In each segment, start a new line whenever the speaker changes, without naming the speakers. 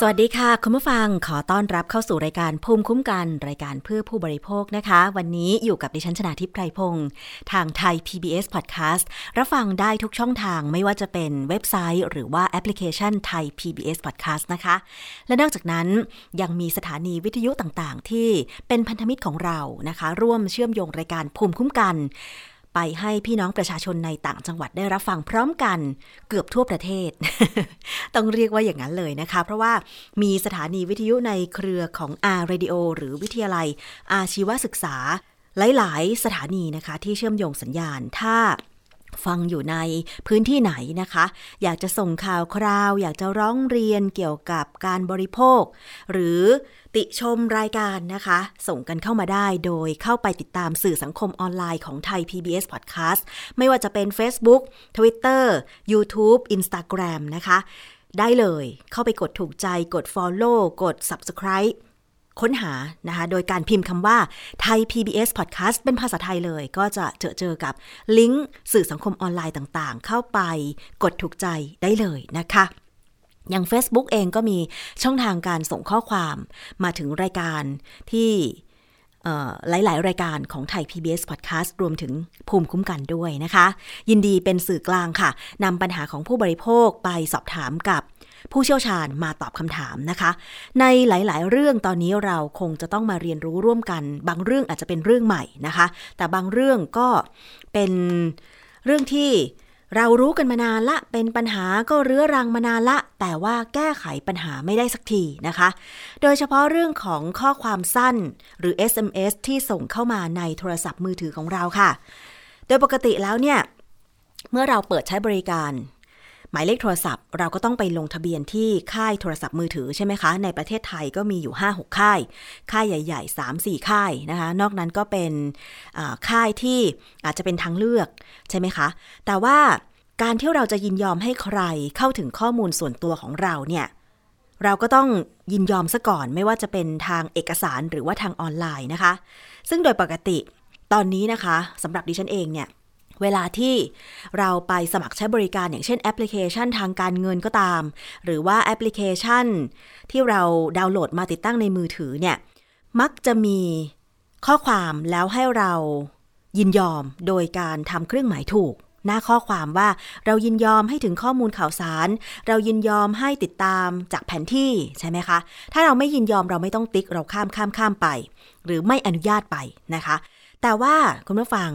สวัสดีค่ะ คุณผู้ฟังขอต้อนรับเข้าสู่รายการภูมิคุ้มกันรายการเพื่อผู้บริโภคนะคะ วันนี้อยู่กับดิฉันชนาทิพย์ไพรพงศ์ทางไทย PBS Podcast รับฟังได้ทุกช่องทางไม่ว่าจะเป็นเว็บไซต์ หรือว่าแอปพลิเคชันไทย PBS Podcast นะคะ และนอกจากนั้นยังมีสถานีวิทยุต่างๆ ที่เป็นพันธมิตรของเรานะคะ ร่วมเชื่อมโยงรายการภูมิคุ้มกัน ไปให้พี่น้องประชาชนในต่างจังหวัดได้รับฟังพร้อมกันเกือบทั่วประเทศ ต้องเรียกว่าอย่างนั้นเลยนะคะ เพราะว่ามีสถานีวิทยุในเครือของ R Radio หรือวิทยาลัยอาชีวศึกษาหลาย ๆ สถานีนะคะ ที่เชื่อมโยงสัญญาณถ้า ฟังอยู่ในพื้นที่ไหนนะคะ อยากจะส่งข่าวคราว อยากจะร้องเรียนเกี่ยวกับการบริโภค หรือติชมรายการนะคะ ส่งกันเข้ามาได้โดยเข้าไปติดตามสื่อสังคมออนไลน์ของไทย PBS Podcast ไม่ว่าจะเป็น Facebook Twitter YouTube Instagram นะคะ ได้เลยเข้าไปกดถูกใจกด Follow กด Subscribe ค้นหานะคะ โดยการพิมพ์คำว่าไทย PBS Podcast เป็นภาษาไทยเลย ก็จะเจอเจอกับลิงก์สื่อสังคมออนไลน์ต่างๆ เข้าไปกดถูกใจได้เลยนะคะอย่าง Facebook เองก็มีช่องทางการส่งข้อความมาถึงรายการที่ หลาย ๆ รายการของไทย PBS Podcast รวมถึงภูมิคุ้มกันด้วยนะคะ ยินดีเป็นสื่อกลางค่ะนำปัญหาของผู้บริโภคไปสอบถามกับผู้เชี่ยวชาญมาตอบคำถามนะคะ ในหลาย ๆ เรื่องตอนนี้เราคงจะต้องมาเรียนรู้ร่วมกัน บางเรื่องอาจจะเป็นเรื่องใหม่นะคะ แต่บางเรื่องก็เป็นเรื่องที่ เรารู้กันมานานละ เป็นปัญหาก็เรื้อรังมานานละ แต่ว่าแก้ไขปัญหาไม่ได้สักทีนะคะ โดยเฉพาะเรื่องของข้อความสั้นหรือ SMS ที่ส่งเข้ามาในโทรศัพท์มือถือของเราค่ะ โดยปกติแล้วเนี่ย เมื่อเราเปิดใช้บริการ หมายเลขโทรศัพท์ เราก็ต้องไปลงทะเบียนที่ค่ายโทรศัพท์มือถือใช่ไหมคะ ในประเทศไทยก็มีอยู่ 5-6 ค่าย ค่ายใหญ่ ๆ 3-4 ค่ายนะคะ นอกนั้นก็เป็นค่ายที่อาจจะเป็นทางเลือกใช่ไหมคะ แต่ว่าการที่เราจะยินยอมให้ใครเข้าถึงข้อมูลส่วนตัวของเราเนี่ยเราก็ต้องยินยอมซะก่อนไม่ว่าจะเป็นทางเอกสารหรือว่าทางออนไลน์นะคะ ซึ่งโดยปกติตอนนี้นะคะสำหรับดิฉันเองเนี่ย เวลาที่เราไปสมัครใช้บริการอย่างเช่นแอปพลิเคชันทางการเงินก็ตาม หรือว่าแอปพลิเคชัน ที่เราดาวน์โหลดมาติดตั้งในมือถือเนี่ย มักจะมีข้อความแล้วให้เรายินยอมโดยการทำเครื่องหมายถูก หน้าข้อความว่าเรายินยอมให้ถึงข้อมูลข่าวสาร เรายินยอมให้ติดตามจากแผนที่ใช่ไหมคะ ถ้าเราไม่ยินยอมเราไม่ต้องติ๊กเราข้ามข้ามข้ามไป หรือไม่อนุญาตไปนะคะ แต่ว่าคุณผู้ฟัง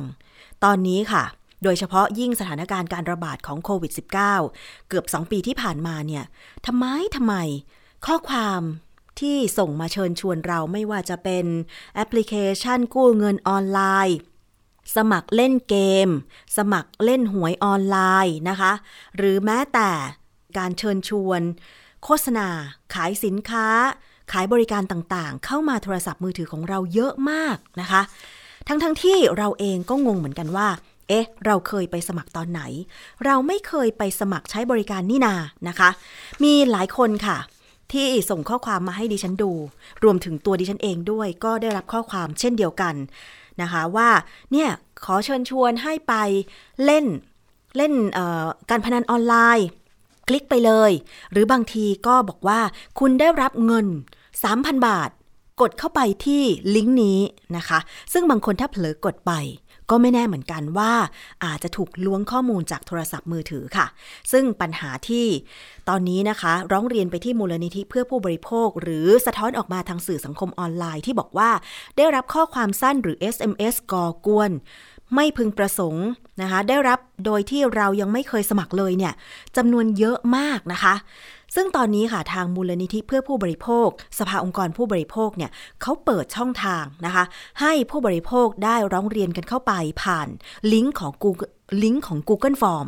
ตอนนี้ค่ะ โดยเฉพาะยิ่งสถานการณ์การระบาดของโควิด -19 เกือบ 2 ปีที่ผ่านมาเนี่ยทำไมทำไม ข้อความที่ส่งมาเชิญชวนเราไม่ว่าจะเป็นแอปพลิเคชันกู้เงินออนไลน์สมัครเล่นเกม สมัครเล่นหวยออนไลน์นะคะ หรือแม้แต่การเชิญชวน โฆษณา ขายสินค้า ขายบริการต่างๆ เข้ามาโทรศัพท์มือถือของเราเยอะมากนะคะ ทั้งๆทที่เราเองก็งงเหมือนกันว่า เอ๊ะ เราเคยไปสมัครตอนไหน เราไม่เคยไปสมัครใช้บริการนี่นานะคะ มีหลายคนค่ะ ที่ส่งข้อความมาให้ดิฉันดู รวมถึงตัวดิฉันเองด้วย ก็ได้รับข้อความเช่นเดียวกันนะคะว่า เนี่ย ขอเชิญชวนให้ไปเล่นเล่นการพนันออนไลน์ คลิกไปเลย หรือบางทีก็บอกว่าคุณได้รับเงิน 3,000 บาท กดเข้าไปที่ลิงก์นี้นะคะ ซึ่งบางคนถ้าเผลอกดไปก็ไม่แน่เหมือนกันว่า อาจจะถูกล้วงข้อมูลจากโทรศัพท์มือถือค่ะ ซึ่งปัญหาที่ตอนนี้นะคะ ร้องเรียนไปที่มูลนิธิเพื่อผู้บริโภค หรือสะท้อนออกมาทางสื่อสังคมออนไลน์ที่บอกว่า ได้รับข้อความสั้นหรือ SMS ก่อกวน ไม่พึงประสงค์นะคะ ได้รับโดยที่เรายังไม่เคยสมัครเลยเนี่ยจำนวนเยอะมากนะคะ ซึ่งตอนนี้ค่ะทางมูลนิธิเพื่อผู้บริโภค สภาองค์กรผู้บริโภคเนี่ยเขาเปิดช่องทางนะคะ ให้ผู้บริโภคได้ร้องเรียนกันเข้าไปผ่านลิงก์ของ Google ลิงก์ของ Google Form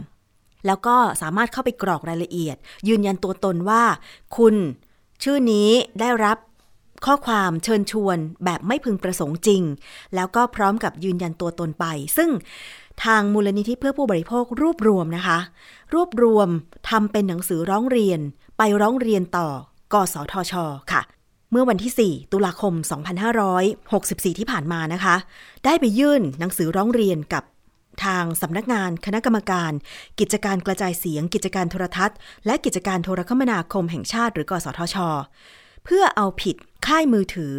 แล้วก็สามารถเข้าไปกรอกรายละเอียด ยืนยันตัวตนว่า คุณชื่อนี้ได้รับข้อความเชิญชวนแบบไม่พึงประสงค์จริง แล้วก็พร้อมกับยืนยันตัวตนไป ซึ่ง ทางมูลนิธิเพื่อผู้บริโภครวบรวมนะคะ รวบรวมทำเป็นหนังสือร้องเรียน ไปร้องเรียนต่อกสทช ค่ะ เมื่อวันที่ 4 ตุลาคม 2564 ที่ผ่านมานะคะ ได้ไปยื่นหนังสือร้องเรียนกับทางสำนักงานคณะกรรมการ กิจการกระจายเสียง กิจการโทรทัศน์ และกิจการโทรคมนาคมแห่งชาติ หรือกสทช เพื่อเอาผิดค่ายมือถือ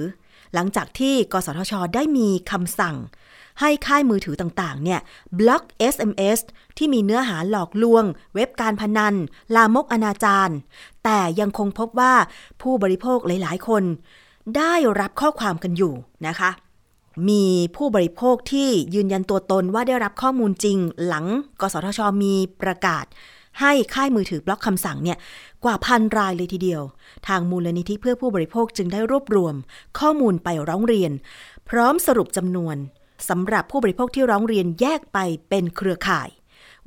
หลังจากที่กสทช ได้มีคำสั่ง ให้ค่ายมือถือต่างๆ เนี่ยบล็อก SMS ที่มีเนื้อหาหลอกลวง เว็บการพนัน ลามกอนาจารแต่ยังคงพบว่าผู้บริโภคหลายๆ คน ได้รับข้อความกันอยู่นะคะ มีผู้บริโภคที่ยืนยันตัวตนว่าได้รับข้อมูลจริง หลังกสทชมีประกาศให้ค่ายมือถือบล็อกคำสั่งเนี่ยกว่าพันรายเลยทีเดียว ทางมูลนิธิเพื่อผู้บริโภคจึงได้รวบรวม ข้อมูลไปร้องเรียน พร้อมสรุปจำนวน สำหรับผู้บริโภคที่ร้องเรียนแยกไปเป็นเครือข่าย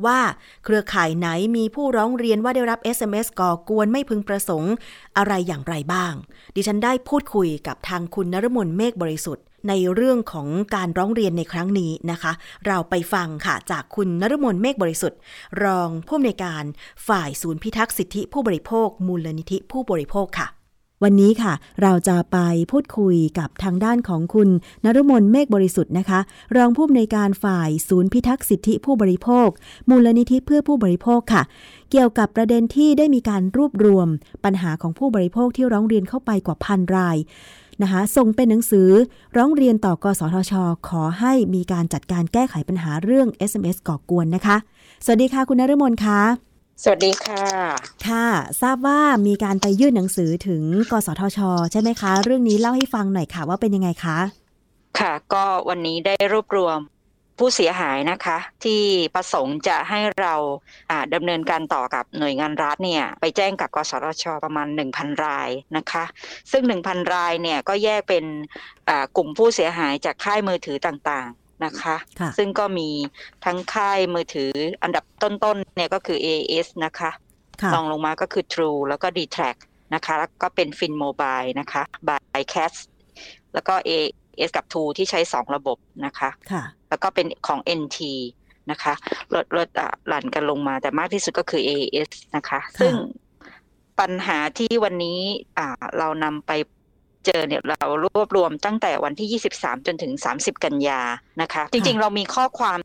ว่าเครือข่ายไหนมีผู้ร้องเรียนว่าได้รับ SMS ก่อกวนไม่พึงประสงค์อะไรอย่างไรบ้าง ดิฉันได้พูดคุยกับทางคุณนรมนเมฆบริสุทธิ์ ในเรื่องของการร้องเรียนในครั้งนี้นะคะ เราไปฟังค่ะจากคุณนรมนเมฆบริสุทธิ์ รองผู้อำนวยการฝ่ายศูนย์พิทักษ์สิทธิผู้บริโภค มูลนิธิผู้บริโภคค่ะ วันนี้ค่ะ เราจะไปพูดคุยกับทางด้านของคุณนรุมนเมฆบริสุทธิ์นะคะ รองผู้อำนวยการฝ่ายศูนย์พิทักษ์สิทธิผู้บริโภค มูลนิธิเพื่อผู้บริโภคค่ะ เกี่ยวกับประเด็นที่ได้มีการรวบรวม ปัญหาของผู้บริโภคที่ร้องเรียนเข้าไปกว่าพันรายนะคะส่งเป็นหนังสือร้องเรียนต่อกสทช ขอให้มีการจัดการแก้ไขปัญหาเรื่อง SMS ก่อกวนนะคะ สวัสดีค่ะคุณนรุมนค่ะ
สวัสดีค่ะ
ค่ะ ทราบว่ามีการไปยื่นหนังสือถึง กสทช ใช่ไหมคะ เรื่องนี้เล่าให้ฟังหน่อยค่ะ ว่าเป็นยังไงคะ
ค่ะ ก็วันนี้ได้รวบรวมผู้เสียหายนะคะ ที่ประสงค์จะให้เราอ่าดำเนินการต่อกับหน่วยงานรัฐเนี่ย ไปแจ้งกับกสทช ประมาณ 1,000 รายนะคะ ซึ่ง 1,000 รายเนี่ยก็แยกเป็นอ่ากลุ่มผู้เสียหายจากค่ายมือถือต่างๆ นะคะ
ค่ะ
ซึ่งก็มีทั้งค่ายมือถืออันดับต้นๆเนี่ยก็คือ AS นะคะ
ค่ะ
รองลงมาก็คือ True แล้วก็ d t r a c นะคะ แล้วก็เป็น Fin Mobile นะคะ by Cat แล้วก็ AS กับ True ที่ใช้ 2 ระบบนะคะ
ค่ะ
แล้วก็เป็นของ NT นะคะลดลดอะหลั่นกันลงมาแต่มากที่สุดก็คือ AS นะคะ ซึ่งปัญหาที่วันนี้อ่าเรานำไป เจอเนี่ยเรารวบรวมตั้งแต่วันที่ 23 จนถึง 30 กันยานะคะ จริง ๆ เรามีข้อความ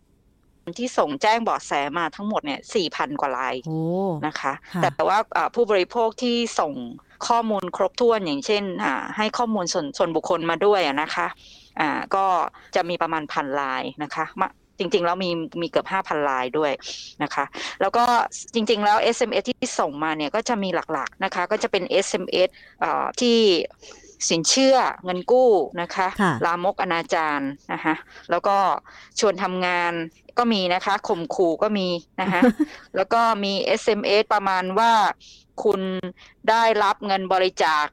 ที่ส่งแจ้งเบาะแสมาทั้งหมดเนี่ย 4,000 กว่าลาย
โอ้
นะคะ
ค่ะ
แต่ว่าอ่าผู้บริโภคที่ส่งข้อมูลครบถ้วนอย่างเช่นอ่าให้ข้อมูลส่วนส่วนบุคคลมาด้วยอะนะคะอ่าก็จะมีประมาณพันลายนะคะมาจริงๆ แล้วมีมีเกือบ 5,000 ลายด้วยนะคะ แล้วก็จริงๆ แล้ว SMS ที่ส่งมาเนี่ยก็จะมีหลักๆนะคะ ก็จะเป็น SMS เอ่อที่ สินเชื่อเงินกู้นะคะ
ค่ะ
ลามกอนาจารนะคะแล้วก็ชวนทำงานก็มีนะคะข่มขู่ก็มีนะคะแล้วก็มี SMS ประมาณว่าคุณได้รับเงินบริจาค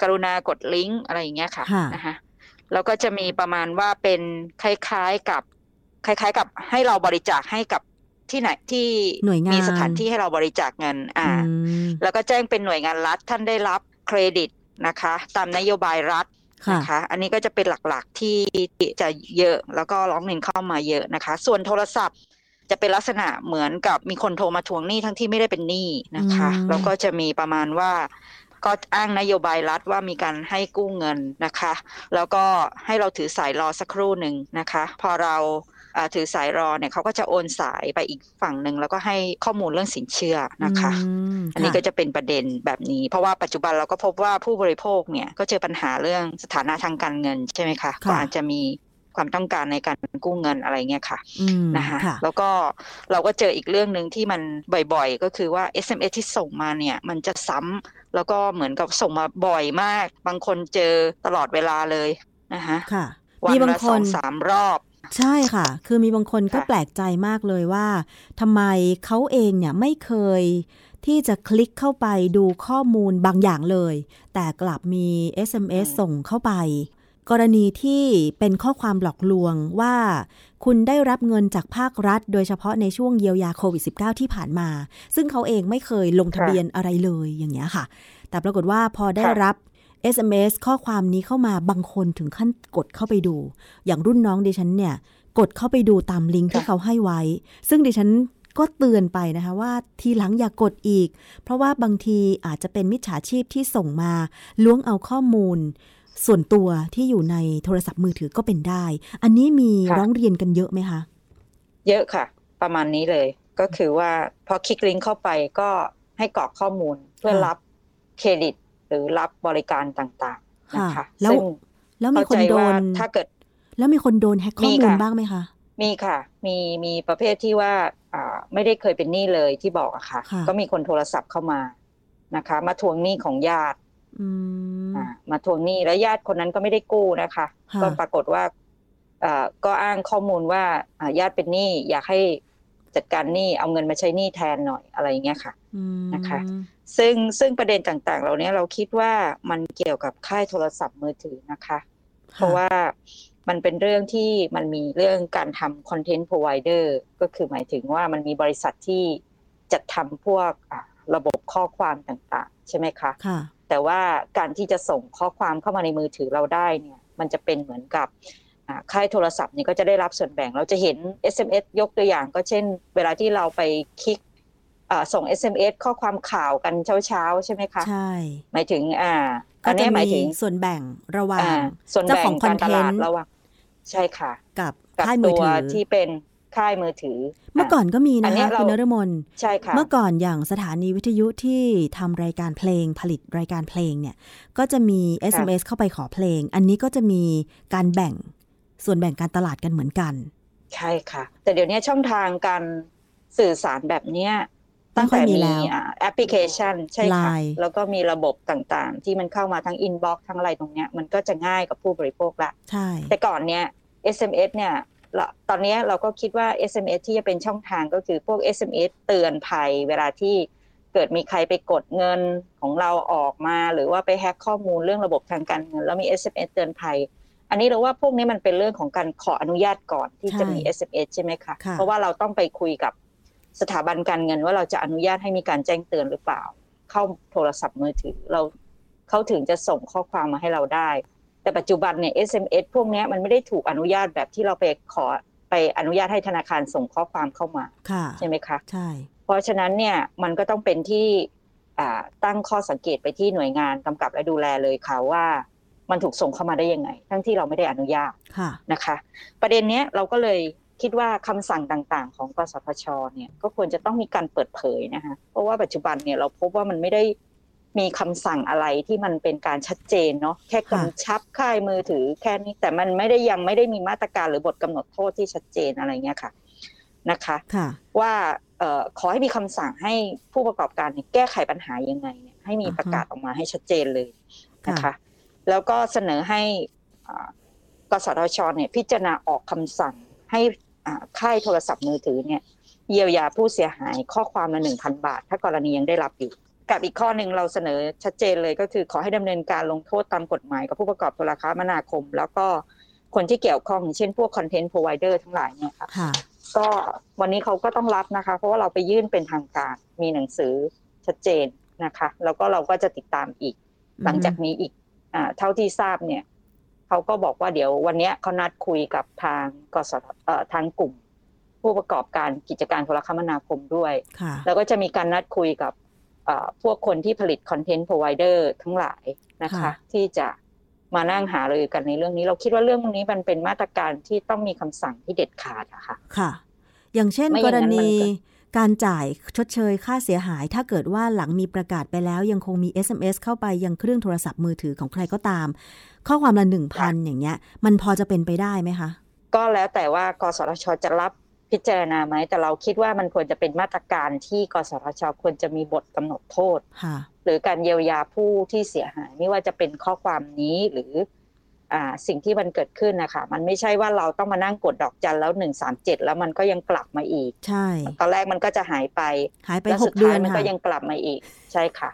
กรุณากดลิงก์อะไรอย่างเงี้ยค่ะ
ค่ะ
นะคะแล้วก็จะมีประมาณว่าเป็นคล้ายๆกับคล้าย ๆ กับให้เราบริจาคให้กับที่ไหนที่
หน่วยงาน
มีสถานที่ให้เราบริจาคเงิน อ่า
อืม
แล้วก็แจ้งเป็นหน่วยงานรัฐท่านได้รับเครดิต นะคะ ตามนโยบายรัฐ
ค่ะ
นะคะอันนี้ก็จะเป็นหลักๆที่จะเยอะแล้วก็ร้องเรียนเข้ามาเยอะนะคะ ส่วนโทรศัพท์จะเป็นลักษณะเหมือนกับมีคนโทรมาทวงหนี้ทั้งที่ไม่ได้เป็นหนี้นะคะ
อืม
แล้วก็จะมีประมาณว่าก็อ้างนโยบายรัฐว่ามีการให้กู้เงินนะคะ แล้วก็ให้เราถือสายรอสักครู่หนึ่งนะคะ พอเราอ่า ถือสายรอเนี่ยเขาก็จะโอนสายไปอีกฝั่งหนึ่งแล้วก็ให้ข้อมูลเรื่องสินเชื่อนะคะ
อืม
อันนี้
ค่ะ
ก็จะเป็นประเด็นแบบนี้ เพราะว่าปัจจุบันเราก็พบว่าผู้บริโภคเนี่ยก็เจอปัญหาเรื่องสถานะทางการเงินใช่ไหมคะก็อาจจะมีความต้องการในการกู้เงินอะไรเงี้ยค่ะ
อืม
นะคะ
ค่ะ
แล้วก็เราก็เจออีกเรื่องหนึ่งที่มันบ่อยๆ ก็คือว่า SMS ที่ส่งมาเนี่ยมันจะซ้ำแล้วก็เหมือนกับส่งมาบ่อยมาก บางคนเจอตลอดเวลาเลยนะคะ
ค่ะ
วัน
มีบาง
ละ
ค
สอนงสามรอบ
ใช่ค่ะ คือมีบางคนก็
ค่ะ
แปลกใจมากเลยว่าทำไมเขาเองเนี่ยไม่เคยที่จะคลิกเข้าไปดูข้อมูลบางอย่างเลย แต่กลับมี SMS ส่งเข้าไป กรณีที่เป็นข้อความหลอกลวงว่า คุณได้รับเงินจากภาครัฐ โดยเฉพาะในช่วงเยียวยาโควิด -19 ที่ผ่านมา ซึ่งเขาเองไม่เคยลงทะเบียนอะไรเลยอย่างเงี้ยค่ะ แต่ปรากฏว่าพอได้
ค่ะ
รับ SMS ข้อความนี้เข้ามาบางคนถึงขั้นกดเข้าไปดู อย่างรุ่นน้องดิฉันเนี่ย กดเข้าไปดูตามลิงก์ที่
ค่ะ
เขาให้ไว้ ซึ่งดิฉันก็เตือนไปนะคะว่าทีหลังอย่ากกดอีก เพราะว่าบางทีอาจจะเป็นมิจฉาชีพที่ส่งมา ล้วงเอาข้อมูล ส่วนตัวที่อยู่ในโทรศัพท์มือถือก็เป็นได้ อันนี้มีร้องเรียนกันเยอะไหมคะ
เยอะค่ะ ประมาณนี้เลย ก็คือว่าพอคลิกลิงก์เข้าไปก็ให้กรอกข้อมูลเพื่อรับเครดิต หรือรับบริการต่างๆนะคะ
แล้วแล้วมีคนโดน
ถ้าเกิด
แล้วมีคนโดนแฮกข้อมูลบ้างไหมคะ
มีค่ะ มีมีประเภทที่ว่าอ่าไม่ได้เคยเป็นหนี้เลยที่บอกอะค่ะ ก็มีคนโทรศัพท์เข้ามานะคะ มาทวงหนี้ของญาติมาทวงหนี้แล้วญาติคนนั้นก็ไม่ได้กู้นะคะ ก็ปรากฏว่าก็อ้างข้อมูลว่าญาติเป็นหนี้อยากให้จัดการหนี้เอาเงินมาใช้หนี้แทนหน่อยอะไรอย่างเงี้ยค่ะนะคะ ซึ่งซึ่งประเด็นต่างๆ เหล่านี้เราคิดว่ามันเกี่ยวกับค่ายโทรศัพท์มือถือนะคะ เพราะว่ามันเป็นเรื่องที่มันมีเรื่องการทำคอนเทนต์พรอไวเดอร์ก็คือหมายถึงว่ามันมีบริษัทที่จัดทำพวกระบบข้อความต่างๆ ใช่ไหมคะ
ค่ะ
แต่ว่าการที่จะส่งข้อความเข้ามาในมือถือเราได้เนี่ยมันจะเป็นเหมือนกับค่ายโทรศัพท์นี่ก็จะได้รับส่วนแบ่ง เราจะเห็น SMS ยกตัวอย่าง ก็เช่น เวลาที่เราไปคลิก ส่ง SMS ข้อความข่าวกันเช้าๆ ใช่ไหมคะ
ใช่
หมายถึงอ่า
อันนี้หมายถึงส่วนแบ่งระหว่าง
เจ้าของคอนเทนต์ระหว่างใช่ค่ะ
กับค่ายมือถือ
ที่เป็นค่ายมือถือ
เมื่อก่อนก็มีนะคะคุณนรมน
ใช่ค่ะ
เมื่อก่อนอย่างสถานีวิทยุที่ทำรายการเพลงผลิตรายการเพลงเนี่ย ก็จะมี SMS เข้าไปขอเพลง อันนี้ก็จะมีการแบ่งส่วนแบ่งการตลาดกันเหมือนกัน
ใช่ค่ะ แต่เดี๋ยวนี้ช่องทางการสื่อสารแบบเนี้ย ตั้งแต่มีแอปพลิเคชันใช่ค่ะแล้วก็มีระบบต่างๆ ที่มันเข้ามาทั้ง inbox ทั้งอะไรตรงเนี้ยมันก็จะง่ายกับผู้บริโภคละ
ใช่
แต่ก่อนเนี้ย SMS เนี่ยตอนนี้เราก็คิดว่า SMS ที่จะเป็นช่องทางก็คือพวก SMS เตือนภัยเวลาที่เกิดมีใครไปกดเงินของเราออกมา หรือว่าไปแฮ็กข้อมูลเรื่องระบบทางการเงินแล้วมี SMS เตือนภัย อันนี้เราว่าพวกนี้มันเป็นเรื่องของการขออนุญาตก่อนที่จะมี SMS ใช่ไหมคะ เพราะว่าเราต้องไปคุยกับ สถาบันการเงินว่าเราจะอนุญาตให้มีการแจ้งเตือนหรือเปล่า เข้าโทรศัพท์มือถือเราเขาถึงจะส่งข้อความมาให้เราได้ แต่ปัจจุบันเนี่ย SMS พวกนี้มันไม่ได้ถูกอนุญาตแบบที่เราไปขอไปอนุญาตให้ธนาคารส่งข้อความเข้ามาใช่ไหมคะ
ใช่
เพราะฉะนั้นเนี่ยมันก็ต้องเป็นที่ตั้งข้อสังเกตไปที่หน่วยงานกำกับและดูแลเลยค่ะว่า มันถูกส่งเข้ามาได้ยังไง ทั้งที่เราไม่ได้อนุญาตนะคะ ประเด็นเนี้ยเราก็เลย คิดว่าคำสั่งต่างๆ ของกสทชเนี่ยก็ควรจะต้องมีการเปิดเผยนะคะเพราะว่าปัจจุบันเนี่ยเราพบว่ามันไม่ได้มีคำสั่งอะไรที่มันเป็นการชัดเจนเนาะแค่กำชับค่ายมือถือแค่นี้แต่มันไม่ได้ยังไม่ได้มีมาตรการหรือบทกำหนดโทษที่ชัดเจนอะไรเงี้ยค่ะนะคะว่าขอให้มีคำสั่งให้ผู้ประกอบการแก้ไขปัญหายังไงเนี่ยให้มีประกาศออกมาให้ชัดเจนเลยนะคะ แล้วก็เสนอให้กสทชเนี่ยพิจารณาออกคำสั่งให้ ค่ายโทรศัพท์มือถือเนี่ยเยียวยาผู้เสียหายข้อความละหนึ่งพันบาท ถ้ากรณียังได้รับอยู่ กับอีกข้อหนึ่งเราเสนอชัดเจนเลยก็คือขอให้ดำเนินการลงโทษตามกฎหมายกับผู้ประกอบโทรคมนาคม แล้วก็คนที่เกี่ยวข้องเช่นพวกคอนเทนต์พรอไวเดอร์ทั้งหลายเนี่ยค่ะก็วันนี้เขาก็ต้องรับนะคะ เพราะว่าเราไปยื่นเป็นทางการมีหนังสือชัดเจนนะคะ แล้วก็เราก็จะติดตามอีก หลังจากนี้อีกอเท่าที่ทราบเนี่ย เขาก็บอกว่าเดี๋ยววันนี้เขานัดคุยกับทางกสทางกลุ่ม ผู้ประกอบการกิจการโทรคมนาคมด้วย แล้วก็จะมีการนัดคุยกับพวกคนที่ผลิตคอนเทนต์พรอไวเดอร์ทั้งหลายนะคะ ที่จะมานั่งหารือกันในเรื่องนี้ เราคิดว่าเรื่องนี้มันเป็นมาตรการที่ต้องมีคำสั่งที่เด็ดขาดอะค่ะ
ค่ะ อย่างเช่นกรณีการจ่ายชดเชยค่าเสียหาย ถ้าเกิดว่าหลังมีประกาศไปแล้วยังคงมี SMS เข้าไปยังเครื่องโทรศัพท์มือถือของใครก็ตาม ข้อความละหนึ่งพันอย่างเงี้ย มันพอจะเป็นไปได้ไหมคะ
ก็แล้วแต่ว่ากสทชจะรับพิจารณาไหม แต่เราคิดว่ามันควรจะเป็นมาตรการที่กสทชควรจะมีบทกำหนดโทษหรือการเยียวยาผู้ที่เสียหายไม่ว่าจะเป็นข้อความนี้หรืออ่า สิ่งที่มันเกิดขึ้นนะคะมันไม่ใช่ว่าเราต้องมานั่งกดดอกจันแล้วหนึ่งสามเจ็ดแล้วมันก็ยังกลับมาอีก
ใช่
ตอนแรกมันก็จะหายไป
หายไปหกเดือน
มันก็ยังกลับมาอีก ใช่ค่ะ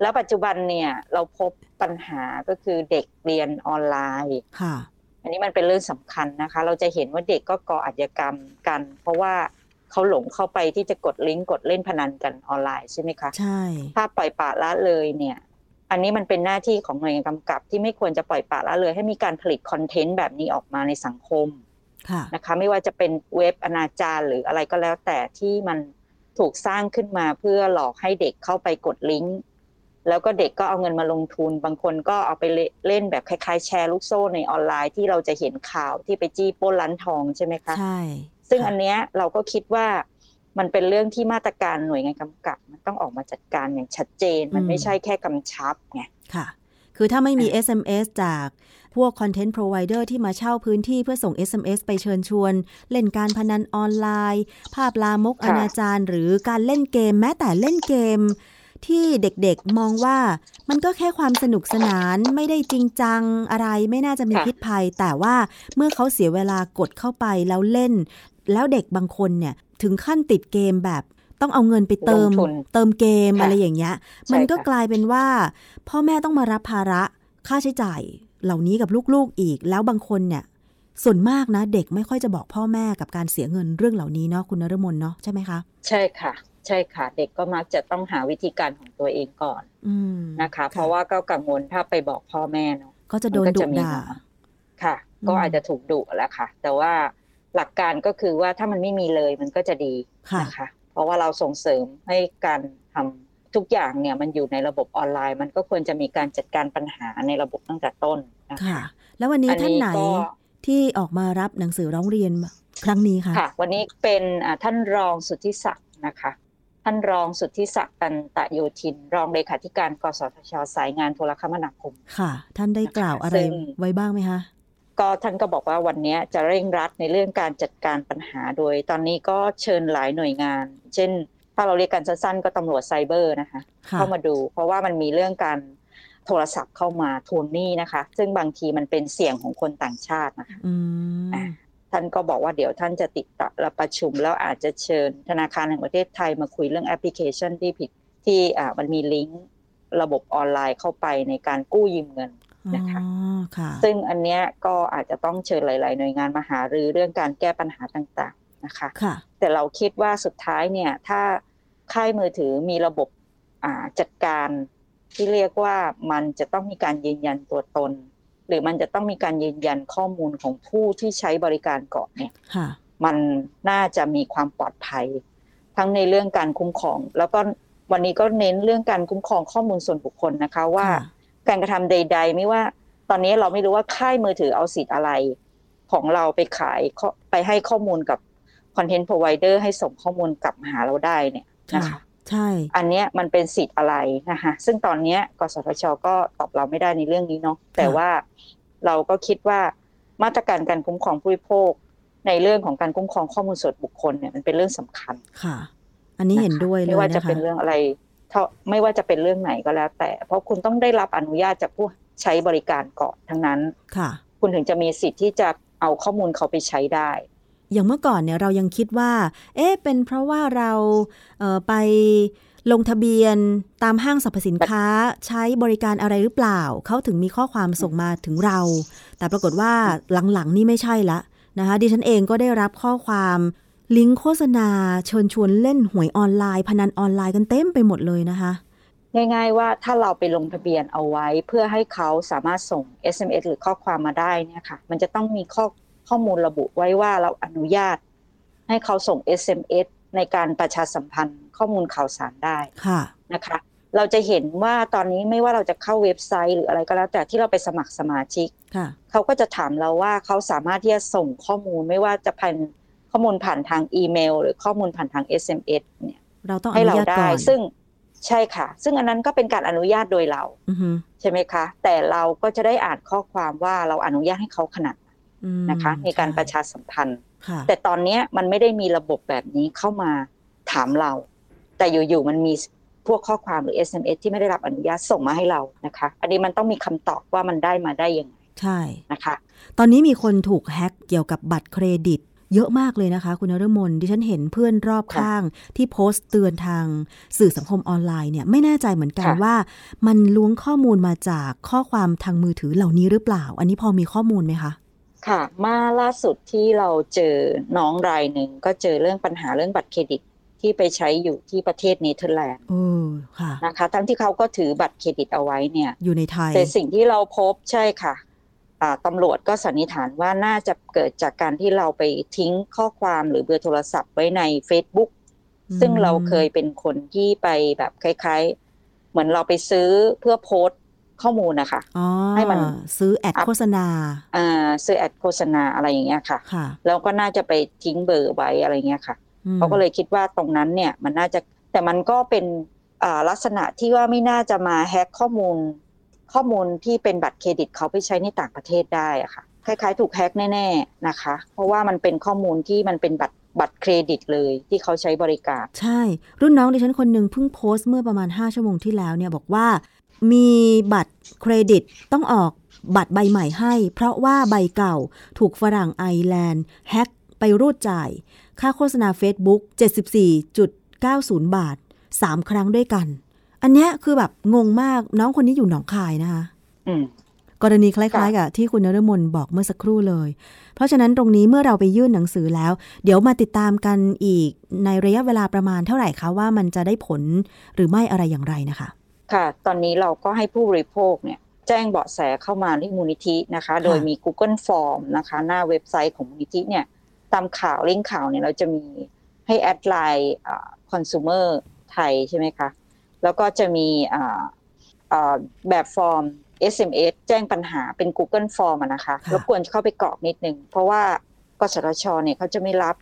แล้วปัจจุบันเนี่ยเราพบปัญหาก็คือเด็กเรียนออนไลน์
ค่ะ
อันนี้มันเป็นเรื่องสำคัญนะคะ เราจะเห็นว่าเด็กก็ก่ออาชญากรรมกัน เพราะว่าเขาหลงเข้าไปที่จะกดลิงก์กดเล่นพนันกันออนไลน์ใช่ไหมคะ
ใช่
ถ้าปล่อยปละละเลยเนี่ย อันนี้มันเป็นหน้าที่ของหน่วยงานกำกับ ที่ไม่ควรจะปล่อยปละละเลย ให้มีการผลิตคอนเทนต์แบบนี้ออกมาในสังคมนะคะ ไม่ว่าจะเป็นเว็บอนาจารหรืออะไรก็แล้ว แต่ที่มันถูกสร้างขึ้นมาเพื่อหลอกให้เด็กเข้าไปกดลิงก์แล้วก็เด็กก็เอาเงินมาลงทุน บางคนก็เอาไปเล่นแบบคล้ายๆ แชร์ลูกโซ่ในออนไลน์ที่เราจะเห็นข่าวที่ไปจี้ป้นร้านทองใช่ไหมคะ
ใช่
ซึ่งอันเนี้ยเราก็คิดว่า มันเป็นเรื่องที่มาตรการหน่วยงานกำกับ มันต้องออกมาจัดการอย่างชัดเจน มันไม่ใช่แค่กำชับไง
ค่ะ คือถ้าไม่มี SMS จากพวก content provider ที่มาเช่าพื้นที่เพื่อส่ง SMS ไปเชิญชวน เล่นการพนันออนไลน์ ภาพลามกอนาจารหรือการเล่นเกมแม้แต่เล่นเกม ที่เด็กๆมองว่ามันก็แค่ความสนุกสนานไม่ได้จริงจังอะไรไม่น่าจะมีพิษภัย แต่ว่าเมื่อเขาเสียเวลากดเข้าไปแล้วเล่น แล้วเด็กบางคนเนี่ย ถึงขั้นติดเกมแบบต้องเอาเงินไปเติมเติมเกมอะไรอย่างเงี้ย มันก็กลายเป็นว่า พ่อแม่ต้องมารับภาระค่าใช้จ่ายเหล่านี้กับลูกๆอีก แล้วบางคนเนี่ย ส่วนมากนะ เด็กไม่ค่อยจะบอกพ่อแม่กับการเสียเงินเรื่องเหล่านี้เนาะคุณนรมนเนาะใช่ไหมคะ
ใช่ค่ะ ใช่ค่ะ เด็กก็มักจะต้องหาวิธีการของตัวเองก่อนอนะคะ เพราะว่าก็กังวลถ้าไปบอกพ่อแม่เนาะ
ก็จะโดนดุด่า
ค่ะ ก็อาจจะถูกดุแล้วค่ะ แต่ว่า หลักการก็คือว่าถ้ามันไม่มีเลยมันก็จะดีนะคะ เพราะว่าเราส่งเสริมให้การทำทุกอย่างเนี่ยมันอยู่ในระบบออนไลน์ มันก็ควรจะมีการจัดการปัญหาในระบบตั้งแต่ต้นนะคะ
แล้ววันนี้ท่านไหนที่ออกมารับหนังสือร้องเรียนครั้งนี้คะ
ค่ะ วันนี้เป็นท่านรองสุทธิศักดิ์นะคะ ท่านรองสุทธิศักดิ์ตันตะโยธิน รองเลขาธิการกสทช สายงานโทรคมนาคม
ค่ะ ท่านได้กล่าวอะไรไว้บ้างไหมคะ
ก็ท่านก็บอกว่าวันนี้จะเร่งรัดในเรื่องการจัดการปัญหาโดย ตอนนี้ก็เชิญหลายหน่วยงาน เช่น ถ้าเราเรียกกันสั้นๆ ก็ตำรวจไซเบอร์นะคะเข้ามาดู เพราะว่ามันมีเรื่องการโทรศัพท์เข้ามาทวงหนี้นะคะ ซึ่งบางทีมันเป็นเสียงของคนต่างชาตินะคะท่านก็บอกว่าเดี๋ยวท่านจะติดต่อประชุมแล้วอาจจะเชิญธนาคารแห่งประเทศไทยมาคุยเรื่องแอปพลิเคชันที่ผิดที่อ่ามันมีลิงก์ระบบออนไลน์เข้าไปในการกู้ยืมเงิน นะคะซึ่งอันเนี้ยก็อาจจะต้องเชิญหลาย ๆ หน่วยงานมาหารือเรื่องการแก้ปัญหาต่าง ๆ นะคะ
คะ
แต่เราคิดว่าสุดท้ายเนี่ยถ้าค่ายมือถือมีระบบจัดการที่เรียกว่ามันจะต้องมีการยืนยันตัวตน หรือมันจะต้องมีการยืนยันข้อมูลของผู้ที่ใช้บริการก่อนเนี่ยมันน่าจะมีความปลอดภัย ทั้งในเรื่องการคุ้มครอง แล้วก็วันนี้ก็เน้นเรื่องการคุ้มครองข้อมูลส่วนบุคคลนะคะว่า การกระทำใด ๆ ไม่ว่าตอนนี้เราไม่รู้ว่าค่ายมือถือเอาสิทธิ์อะไร ของเราไปขายไปให้ข้อมูลกับคอนเทนต์พรอไวเดอร์ให้ส่งข้อมูลกลับมาหาเราได้เนี่ยนะคะ
ใช่
อันนี้มันเป็นสิทธิ์อะไรนะคะซึ่งตอนนี้กสทชก็ตอบเราไม่ได้ในเรื่องนี้เนาะแต่ว่าเราก็คิดว่ามาตรการการคุ้มครองผู้บริโภค ในเรื่องของการคุ้มครองข้อมูลส่วนบุคคลเนี่ยมันเป็นเรื่องสำคัญ
ค่ะ อันนี้เห็นด้วยเลยนะคะ
ไม่ว่าจะเป็นเรื่องอะไร ไม่ว่าจะเป็นเรื่องไหนก็แล้วแต่ เพราะคุณต้องได้รับอนุญาตจากผู้ใช้บริการก่อนทั้งนั้น
ค่ะ
คุณถึงจะมีสิทธิ์ที่จะเอาข้อมูลเขาไปใช้ได้
อย่างเมื่อก่อนเนี่ยเรายังคิดว่า เอ๊ะเป็นเพราะว่าเราเไปลงทะเบียนตามห้างสรรพสินค้าใช้บริการอะไรหรือเปล่า เขาถึงมีข้อความส่งมาถึงเรา แต่ปรากฏว่าหลังๆนี่ไม่ใช่ละนะคะดิฉันเองก็ได้รับข้อความ ลิงก์โฆษณาเชิญชวนเล่นหวยออนไลน์ พนันออนไลน์กันเต็มไปหมดเลยนะคะ
ง่ายๆว่าถ้าเราไปลงทะเบียนเอาไว้ เพื่อให้เขาสามารถส่ง SMS หรือข้อความมาได้เนี่ยค่ะ มันจะต้องมีข้อข้อมูลระบุไว้ว่าเราอนุญาต ให้เขาส่ง SMS ในการประชาสัมพันธ์ข้อมูลข่าวสารได้
ค่ะ
นะคะ เราจะเห็นว่าตอนนี้ไม่ว่าเราจะเข้าเว็บไซต์หรืออะไรก็แล้ว แต่ที่เราไปสมัครสมาชิกเขาก็จะถามเราว่าเขาสามารถที่จะส่งข้อมูลไม่ว่าจะผ่าน ข้อมูลผ่านทางอีเมล หรือข้อมูลผ่านทาง SMS เนี่ย
เราต้องให้เราได้
ซึ่งใช่ค่ะ ซึ่งอันนั้นก็เป็นการอนุญาตโดยเราใช่ไหมคะ แต่เราก็จะได้อ่านข้อความว่าเราอนุญาตให้เขาขนาดนะคะ ในการประชาสัมพันธ์ แต่ตอนนี้มันไม่ได้มีระบบแบบนี้เข้ามาถามเรา แต่อยู่ๆมันมีพวกข้อความหรือ SMS ที่ไม่ได้รับอนุญาตส่งมาให้เรานะคะ อันนี้มันต้องมีคำตอบว่ามันได้มาได้ยังไง
ใช่
นะคะ
ตอนนี้มีคนถูกแฮ็กเกี่ยวกับบัตรเครดิต เยอะมากเลยนะคะ คุณนรมนดิฉันเห็นเพื่อนรอบข้าง ที่โพสต์เตือนทางสื่อสังคมออนไลน์เนี่ยไม่แน่ใจเหมือนกันว่า มันล้วงข้อมูลมาจากข้อความทางมือถือเหล่านี้หรือเปล่า อันนี้พอมีข้อมูลไหมคะ
ค่ะ มาล่าสุดที่เราเจอน้องรายหนึ่งก็เจอเรื่องปัญหาเรื่องบัตรเครดิตที่ไปใช้อยู่ที่ประเทศเนเธอร์แลนด์
ค่ะ
นะคะ ทั้งที่เขาก็ถือบัตรเครดิตเอาไว้เนี่ย
อยู่ในไทย
แต่สิ่งที่เราพบใช่ค่ะ ตำรวจก็สันนิษฐานว่าน่าจะเกิดจากการที่เราไปทิ้งข้อความหรือเบอร์โทรศัพท์ไว้ใน Facebook ซึ่งเราเคยเป็นคนที่ไปแบบคล้าย ๆ เหมือนเราไปซื้อเพื่อโพสต์ข้อมูลนะคะ
ให้มันซื้อแอดโฆษณา
อ่าซื้อแอดโฆษณาอะไรอย่างเงี้ยค่ะแล้วก็น่าจะไปทิ้งเบอร์ไว้อะไรเงี้ยค่ะเขาก็เลยคิดว่าตรงนั้นเนี่ยมันน่าจะแต่มันก็เป็นลักษณะที่ว่าไม่น่าจะมาแฮ็กข้อมูล ข้อมูลที่เป็นบัตรเครดิตเขาไปใช้ในต่างประเทศได้อะค่ะคล้ายๆ ถูกแฮ็กแน่ๆนะคะ เพราะว่ามันเป็นข้อมูลที่มันเป็นบัตรบัตรเครดิตเลยที่เขาใช้บริการ
ใช่ รุ่นน้องดิฉันคนหนึ่งเพิ่งโพสต์เมื่อประมาณ 5 ชั่วโมงที่แล้วเนี่ยบอกว่า มีบัตรเครดิตต้องออกบัตรใบใหม่ให้ เพราะว่าใบเก่าถูกฝรั่งไอร์แลนด์แฮ็กไปรูดจ่าย ค่าโฆษณา Facebook 74.90 บาท 3 ครั้งด้วยกัน อันนี้คือแบบงงมากน้องคนนี้อยู่หนองคายนะคะกรณีคล้ายๆกับที่คุณนรมนบอกเมื่อสักครู่เลย เพราะฉะนั้นตรงนี้เมื่อเราไปยื่นหนังสือแล้ว เดี๋ยวมาติดตามกันอีกในระยะเวลาประมาณเท่าไหร่คะว่ามันจะได้ผลหรือไม่อะไรอย่างไรนะคะ
ค่ะ ตอนนี้เราก็ให้ผู้บริโภคเนี่ยแจ้งเบาะแสเข้ามาที่มูลนิธินะคะ โดยมี Google Form นะคะ หน้าเว็บไซต์ของมูลนิธิเนี่ยตามข่าวลิงก์ข่าวเนี่ยเราจะมีให้แอดไลน์ consumer ไทยใช่ไหมคะ แล้วก็จะมีแบบฟอร์ม SMS แจ้งปัญหาเป็น Google Form นะคะรบกวนเข้าไปกรอกนิดนึง เพราะว่ากสทชเนี่ยเขาจะไม่รับ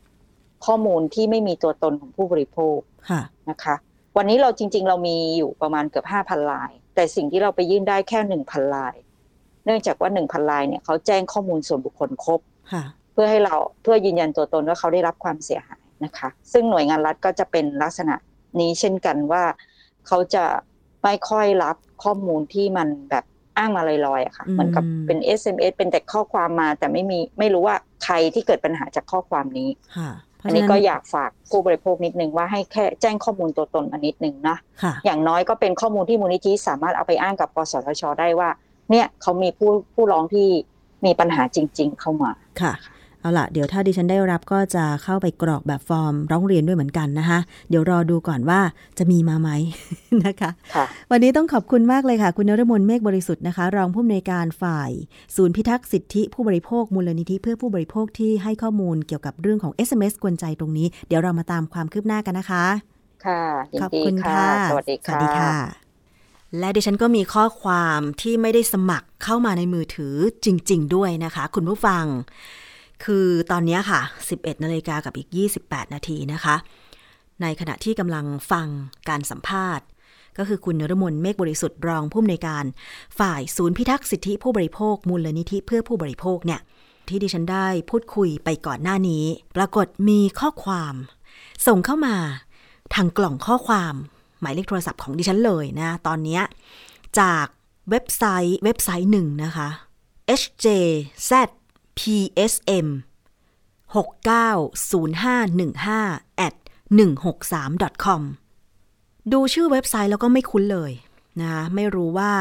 ข้อมูลที่ไม่มีตัวตนของผู้บริโภคนะคะ วันนี้เราจริง ๆ เรามีอยู่ประมาณเกือบห้าพันราย แต่สิ่งที่เราไปยื่นได้แค่หนึ่งพันราย เนื่องจากว่าหนึ่งพันลายเนี่ยเขาแจ้งข้อมูลส่วนบุคคลครบเพื่อให้เราเพื่อยืนยันตัวตนว่าเขาได้รับความเสียหายนะคะ ซึ่งหน่วยงานรัฐก็จะเป็นลักษณะนี้เช่นกันว่า เขาจะไม่ค่อยรับข้อมูลที่มันแบบอ้างมาลอยๆอะค่ะเหมือนกับเป็น SMS เป็นแต่ข้อความมา แต่ไม่มีไม่รู้ว่าใครที่เกิดปัญหาจากข้อความนี้อันนี้ก็อยากฝากผู้บริโภคนิดนึงว่าให้แค่แจ้งข้อมูลตัวตนมานิดนึงนะอย่างน้อยก็เป็นข้อมูลที่มูลนิธิสามารถเอาไปอ้างกับกสทชได้ว่า เนี่ยเขามีผู้ผู้ร้องที่มีปัญหาจริง ๆ เข้ามา
ค่ะ เอาละเดี๋ยวถ้าดิฉันได้รับก็จะเข้าไปกรอกแบบฟอร์มร้องเรียนด้วยเหมือนกันนะคะ เดี๋ยวรอดูก่อนว่าจะมีมาไหมนะคะ
คะ
วันนี้ต้องขอบคุณมากเลยค่ะ คุณนรมนเมฆบริสุทธิ์นะคะ รองผู้อำนวยการฝ่าย ศูนย์พิทักษ์สิทธิผู้บริโภคมูลนิธิเพื่อผู้บริโภคที่ให้ข้อมูลเกี่ยวกับเรื่องของ SMS กวนใจตรงนี้ เดี๋ยวเรามาตามความคืบหน้ากันนะคะ
ค่ะ
ขอบคุณค่ะ
สวัสดีค่ะสวัสดีค่ะ
และดิฉันก็มีข้อความที่ไม่ได้สมัครเข้ามาในมือถือจริง ๆ ด้วยนะคะ คุณผู้ฟัง คือตอนนี้ค่ะ 11นาฬิกากับอีก 28 นาทีนะคะ ในขณะที่กำลังฟังการสัมภาษณ์ ก็คือคุณนรมนเมฆบริสุทธิ์รองผู้อำนวยการฝ่ายศูนย์พิทักษ์สิทธิผู้บริโภค มูลนิธิเพื่อผู้บริโภคเนี่ยที่ดิฉันได้พูดคุยไปก่อนหน้านี้ ปรากฏมีข้อความ ส่งเข้ามาทางกล่องข้อความ หมายเลขโทรศัพท์ของดิฉันเลยนะ ตอนนี้จากเว็บไซต์เว็บไซต์หนึ่งนะคะ hjz psm 690515 at 163 com ดูชื่อเว็บไซต์แล้วก็ไม่คุ้นเลยนะไม่รู้ว่า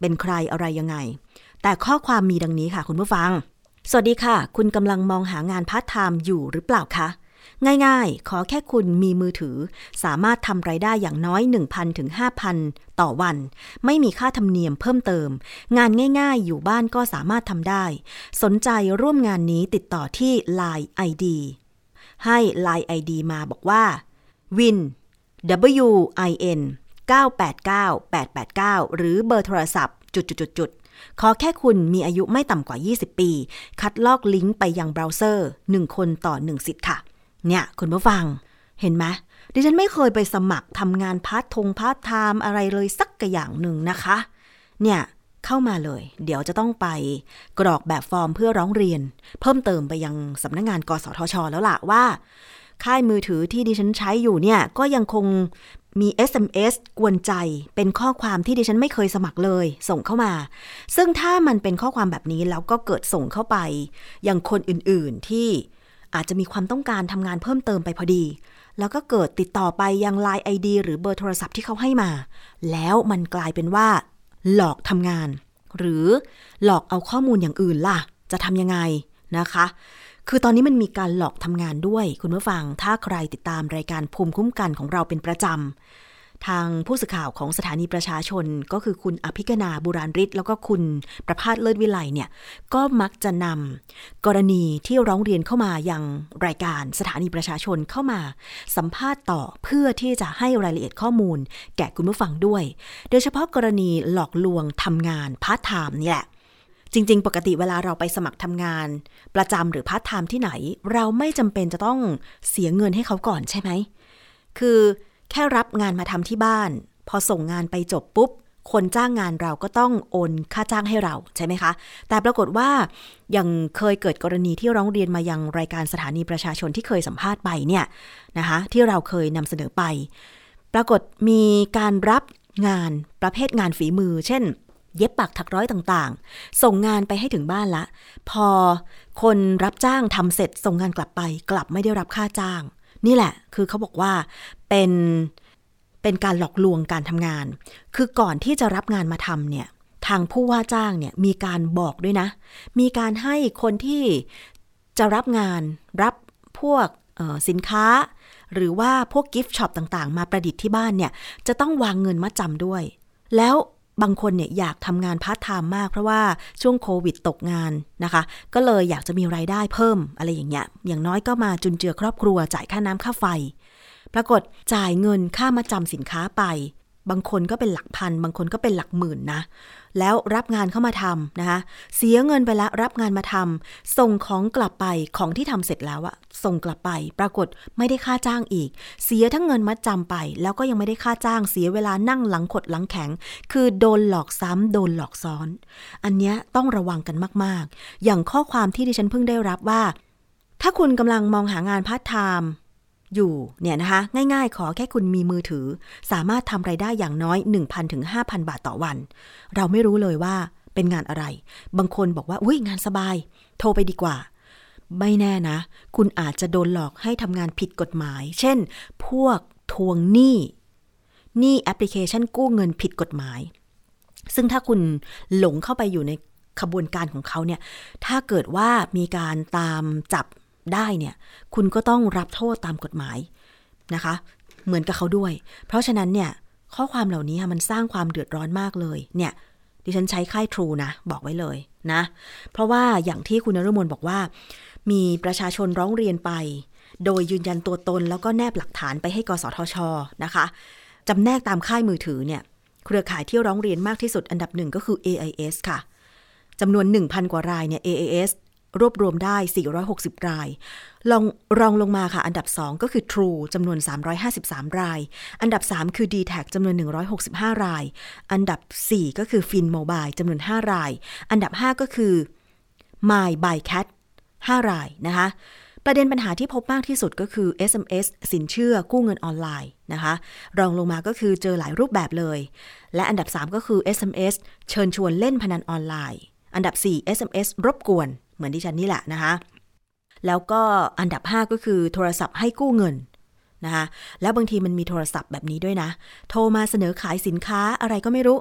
เป็นใครอะไรยังไง แต่ข้อความมีดังนี้ค่ะคุณผู้ฟัง สวัสดีค่ะ คุณกำลังมองหางานพาร์ทไทม์อยู่หรือเปล่าคะ ง่ายๆ ขอแค่คุณมีมือถือ สามารถทำรายได้อย่างน้อย 1,000ถึง5,000 ต่อวัน ไม่มีค่าธรรมเนียมเพิ่มเติม งานง่ายๆ อยู่บ้านก็สามารถทำได้ สนใจร่วมงานนี้ติดต่อที่ Line ID ให้ Line ID มาบอกว่า win w i n 989 889 หรือเบอร์โทรศัพท์ จุดๆๆขอแค่คุณมีอายุไม่ต่ำกว่า 20 ปี คัดลอกลิงก์ไปยังเบราว์เซอร์ 1 คนต่อ 1 สิทธิ์ค่ะ เนี่ยคุณผู้ฟังเห็นไหมดิฉันไม่เคยไปสมัครทำงานพาร์ททงพาร์ทไทม์อะไรเลยสักอย่างหนึ่งนะคะ เนี่ยเข้ามาเลย เดี๋ยวจะต้องไปกรอกแบบฟอร์มเพื่อร้องเรียน เพิ่มเติมไปยังสำนักงงานกสทช แล้วล่ะว่า ค่ายมือถือที่ดิฉันใช้อยู่เนี่ย ก็ยังคงมี SMS กวนใจเป็นข้อความที่ดิฉันไม่เคยสมัครเลย ส่งเข้ามา ซึ่งถ้ามันเป็นข้อความแบบนี้แล้วก็เกิดส่งเข้าไปยังคนอื่นๆที่ อาจจะมีความต้องการทำงานเพิ่มเติมไปพอดี แล้วก็เกิดติดต่อไปยัง Line ID หรือเบอร์โทรศัพท์ที่เขาให้มา แล้วมันกลายเป็นว่า หลอกทำงาน หรือหลอกเอาข้อมูลอย่างอื่นล่ะ จะทำยังไงนะคะ คือตอนนี้มันมีการหลอกทำงานด้วย คุณผู้ฟังถ้าใครติดตามรายการภูมิคุ้มกันของเราเป็นประจำ ทางผู้สื่อข่าวของสถานีประชาชนก็คือคุณอภิกนาบุราริศแล้วก็คุณประพาสเลิศวิไลเนี่ยก็มักจะนำกรณีที่ร้องเรียนเข้ามายังรายการสถานีประชาชนเข้ามา สัมภาษณ์ต่อเพื่อที่จะให้รายละเอียดข้อมูล แก่คุณผู้ฟังด้วย โดยเฉพาะกรณีหลอกลวงทำงานพาร์ทไทม์นี่แหละจริง ๆ ปกติเวลาเราไปสมัครทำงาน ประจำหรือพาร์ทไทม์ที่ไหน เราไม่จำเป็นจะต้องเสียเงินให้เขาก่อนใช่ไหม คือ แค่รับงานมาทำที่บ้าน พอส่งงานไปจบปุ๊บ คนจ้างงานเราก็ต้องโอนค่าจ้างให้เราใช่ไหมคะ แต่ปรากฏว่ายังเคยเกิดกรณีที่ร้องเรียนมายังรายการสถานีประชาชนที่เคยสัมภาษณ์ไปเนี่ยนะคะ ที่เราเคยนำเสนอไป ปรากฏมีการรับงานประเภทงานฝีมือ เช่น เย็บปักถักร้อยต่างๆ ส่งงานไปให้ถึงบ้านละ พอคนรับจ้างทำเสร็จส่งงานกลับไป กลับไม่ได้รับค่าจ้าง นี่แหละ คือเขาบอกว่าเป็นเป็นการหลอกลวงการทำงาน คือก่อนที่จะรับงานมาทำเนี่ย ทางผู้ว่าจ้างเนี่ยมีการบอกด้วยนะ มีการให้คนที่จะรับงานรับพวกสินค้า หรือว่าพวกกิฟต์ช็อปต่างๆ มาประดิษฐ์ที่บ้านเนี่ย จะต้องวางเงินมาจำด้วย แล้ว บางคนเนี่ยอยากทำงานพาร์ทไทม์มากเพราะว่าช่วงโควิดตกงานนะคะ ก็เลยอยากจะมีรายได้เพิ่มอะไรอย่างเงี้ย อย่างน้อยก็มาจุนเจือครอบครัวจ่ายค่าน้ำค่าไฟ ปรากฏจ่ายเงินค่ามัดจำสินค้าไป บางคนก็เป็นหลักพัน บางคนก็เป็นหลักหมื่นนะ แล้วรับงานเข้ามาทำนะคะ เสียเงินไปแล้วรับงานมาทำส่งของกลับไปของที่ทำเสร็จแล้วอะส่งกลับไป ปรากฏไม่ได้ค่าจ้างอีก เสียทั้งเงินมัดจำไป แล้วก็ยังไม่ได้ค่าจ้างเสียเวลานั่งหลังขดหลังแข็ง คือโดนหลอกซ้ำโดนหลอกซ้อน อันนี้ต้องระวังกันมาก ๆ อย่างข้อความที่ดิฉันเพิ่งได้รับว่าถ้าคุณกำลังมองหางานพาร์ทไทม์ อยู่เนี่ยนะคะง่ายๆ ขอแค่คุณมีมือถือ สามารถทำรายได้อย่างน้อย 1,000ถึง5,000 บาทต่อวัน เราไม่รู้เลยว่าเป็นงานอะไร บางคนบอกว่าอุ้ยงานสบาย โทรไปดีกว่า ไม่แน่นะ คุณอาจจะโดนหลอกให้ทำงานผิดกฎหมาย เช่น พวกทวงหนี้หนี้แอปพลิเคชันกู้เงินผิดกฎหมาย ซึ่งถ้าคุณหลงเข้าไปอยู่ในขบวนการของเขาเนี่ย ถ้าเกิดว่ามีการตามจับ ได้เนี่ย คุณก็ต้องรับโทษตามกฎหมายนะคะ เหมือนกับเขาด้วย เพราะฉะนั้นเนี่ย ข้อความเหล่านี้มันสร้างความเดือดร้อนมากเลย เนี่ย ดิฉันใช้ค่ายทรูนะ บอกไว้เลยนะ เพราะว่าอย่างที่คุณนรุมนบอกว่า มีประชาชนร้องเรียนไป โดยยืนยันตัวตนแล้วก็แนบหลักฐานไปให้กสทชนะคะจำแนกตามค่ายมือถือเนี่ย เครือข่ายที่ร้องเรียนมากที่สุดอันดับหนึ่งก็คือ AIS ค่ะจำนวน 1,000 กว่ารายเนี่ย AIS รวบรวมได้ 460 ราย ลองรองลงมาค่ะ อันดับ 2 ก็คือ True จำนวน 353 ราย อันดับ 3 คือ d t แทจำนวน 165 ราย อันดับ 4 ก็คือ Fin Mobile จำนวน 5 ราย อันดับ 5 ก็คือ My by Cat 5 รายนะคะประเด็นปัญหาที่พบมากที่สุดก็คือ SMS สินเชื่อกู้เงินออนไลน์นะคะ รองลงมาก็คือเจอหลายรูปแบบเลย และอันดับ 3 ก็คือ SMS เชิญชวนเล่นพนันออนไลน์ อันดับ 4 SMS รบกวน เหมือนดิฉันนี่แหละนะคะแล้วก็อันดับ 5 ก็คือโทรศัพท์ให้กู้เงินนะคะแล้วบางทีมันมีโทรศัพท์แบบนี้ด้วยนะ โทรมาเสนอขายสินค้าอะไรก็ไม่รู้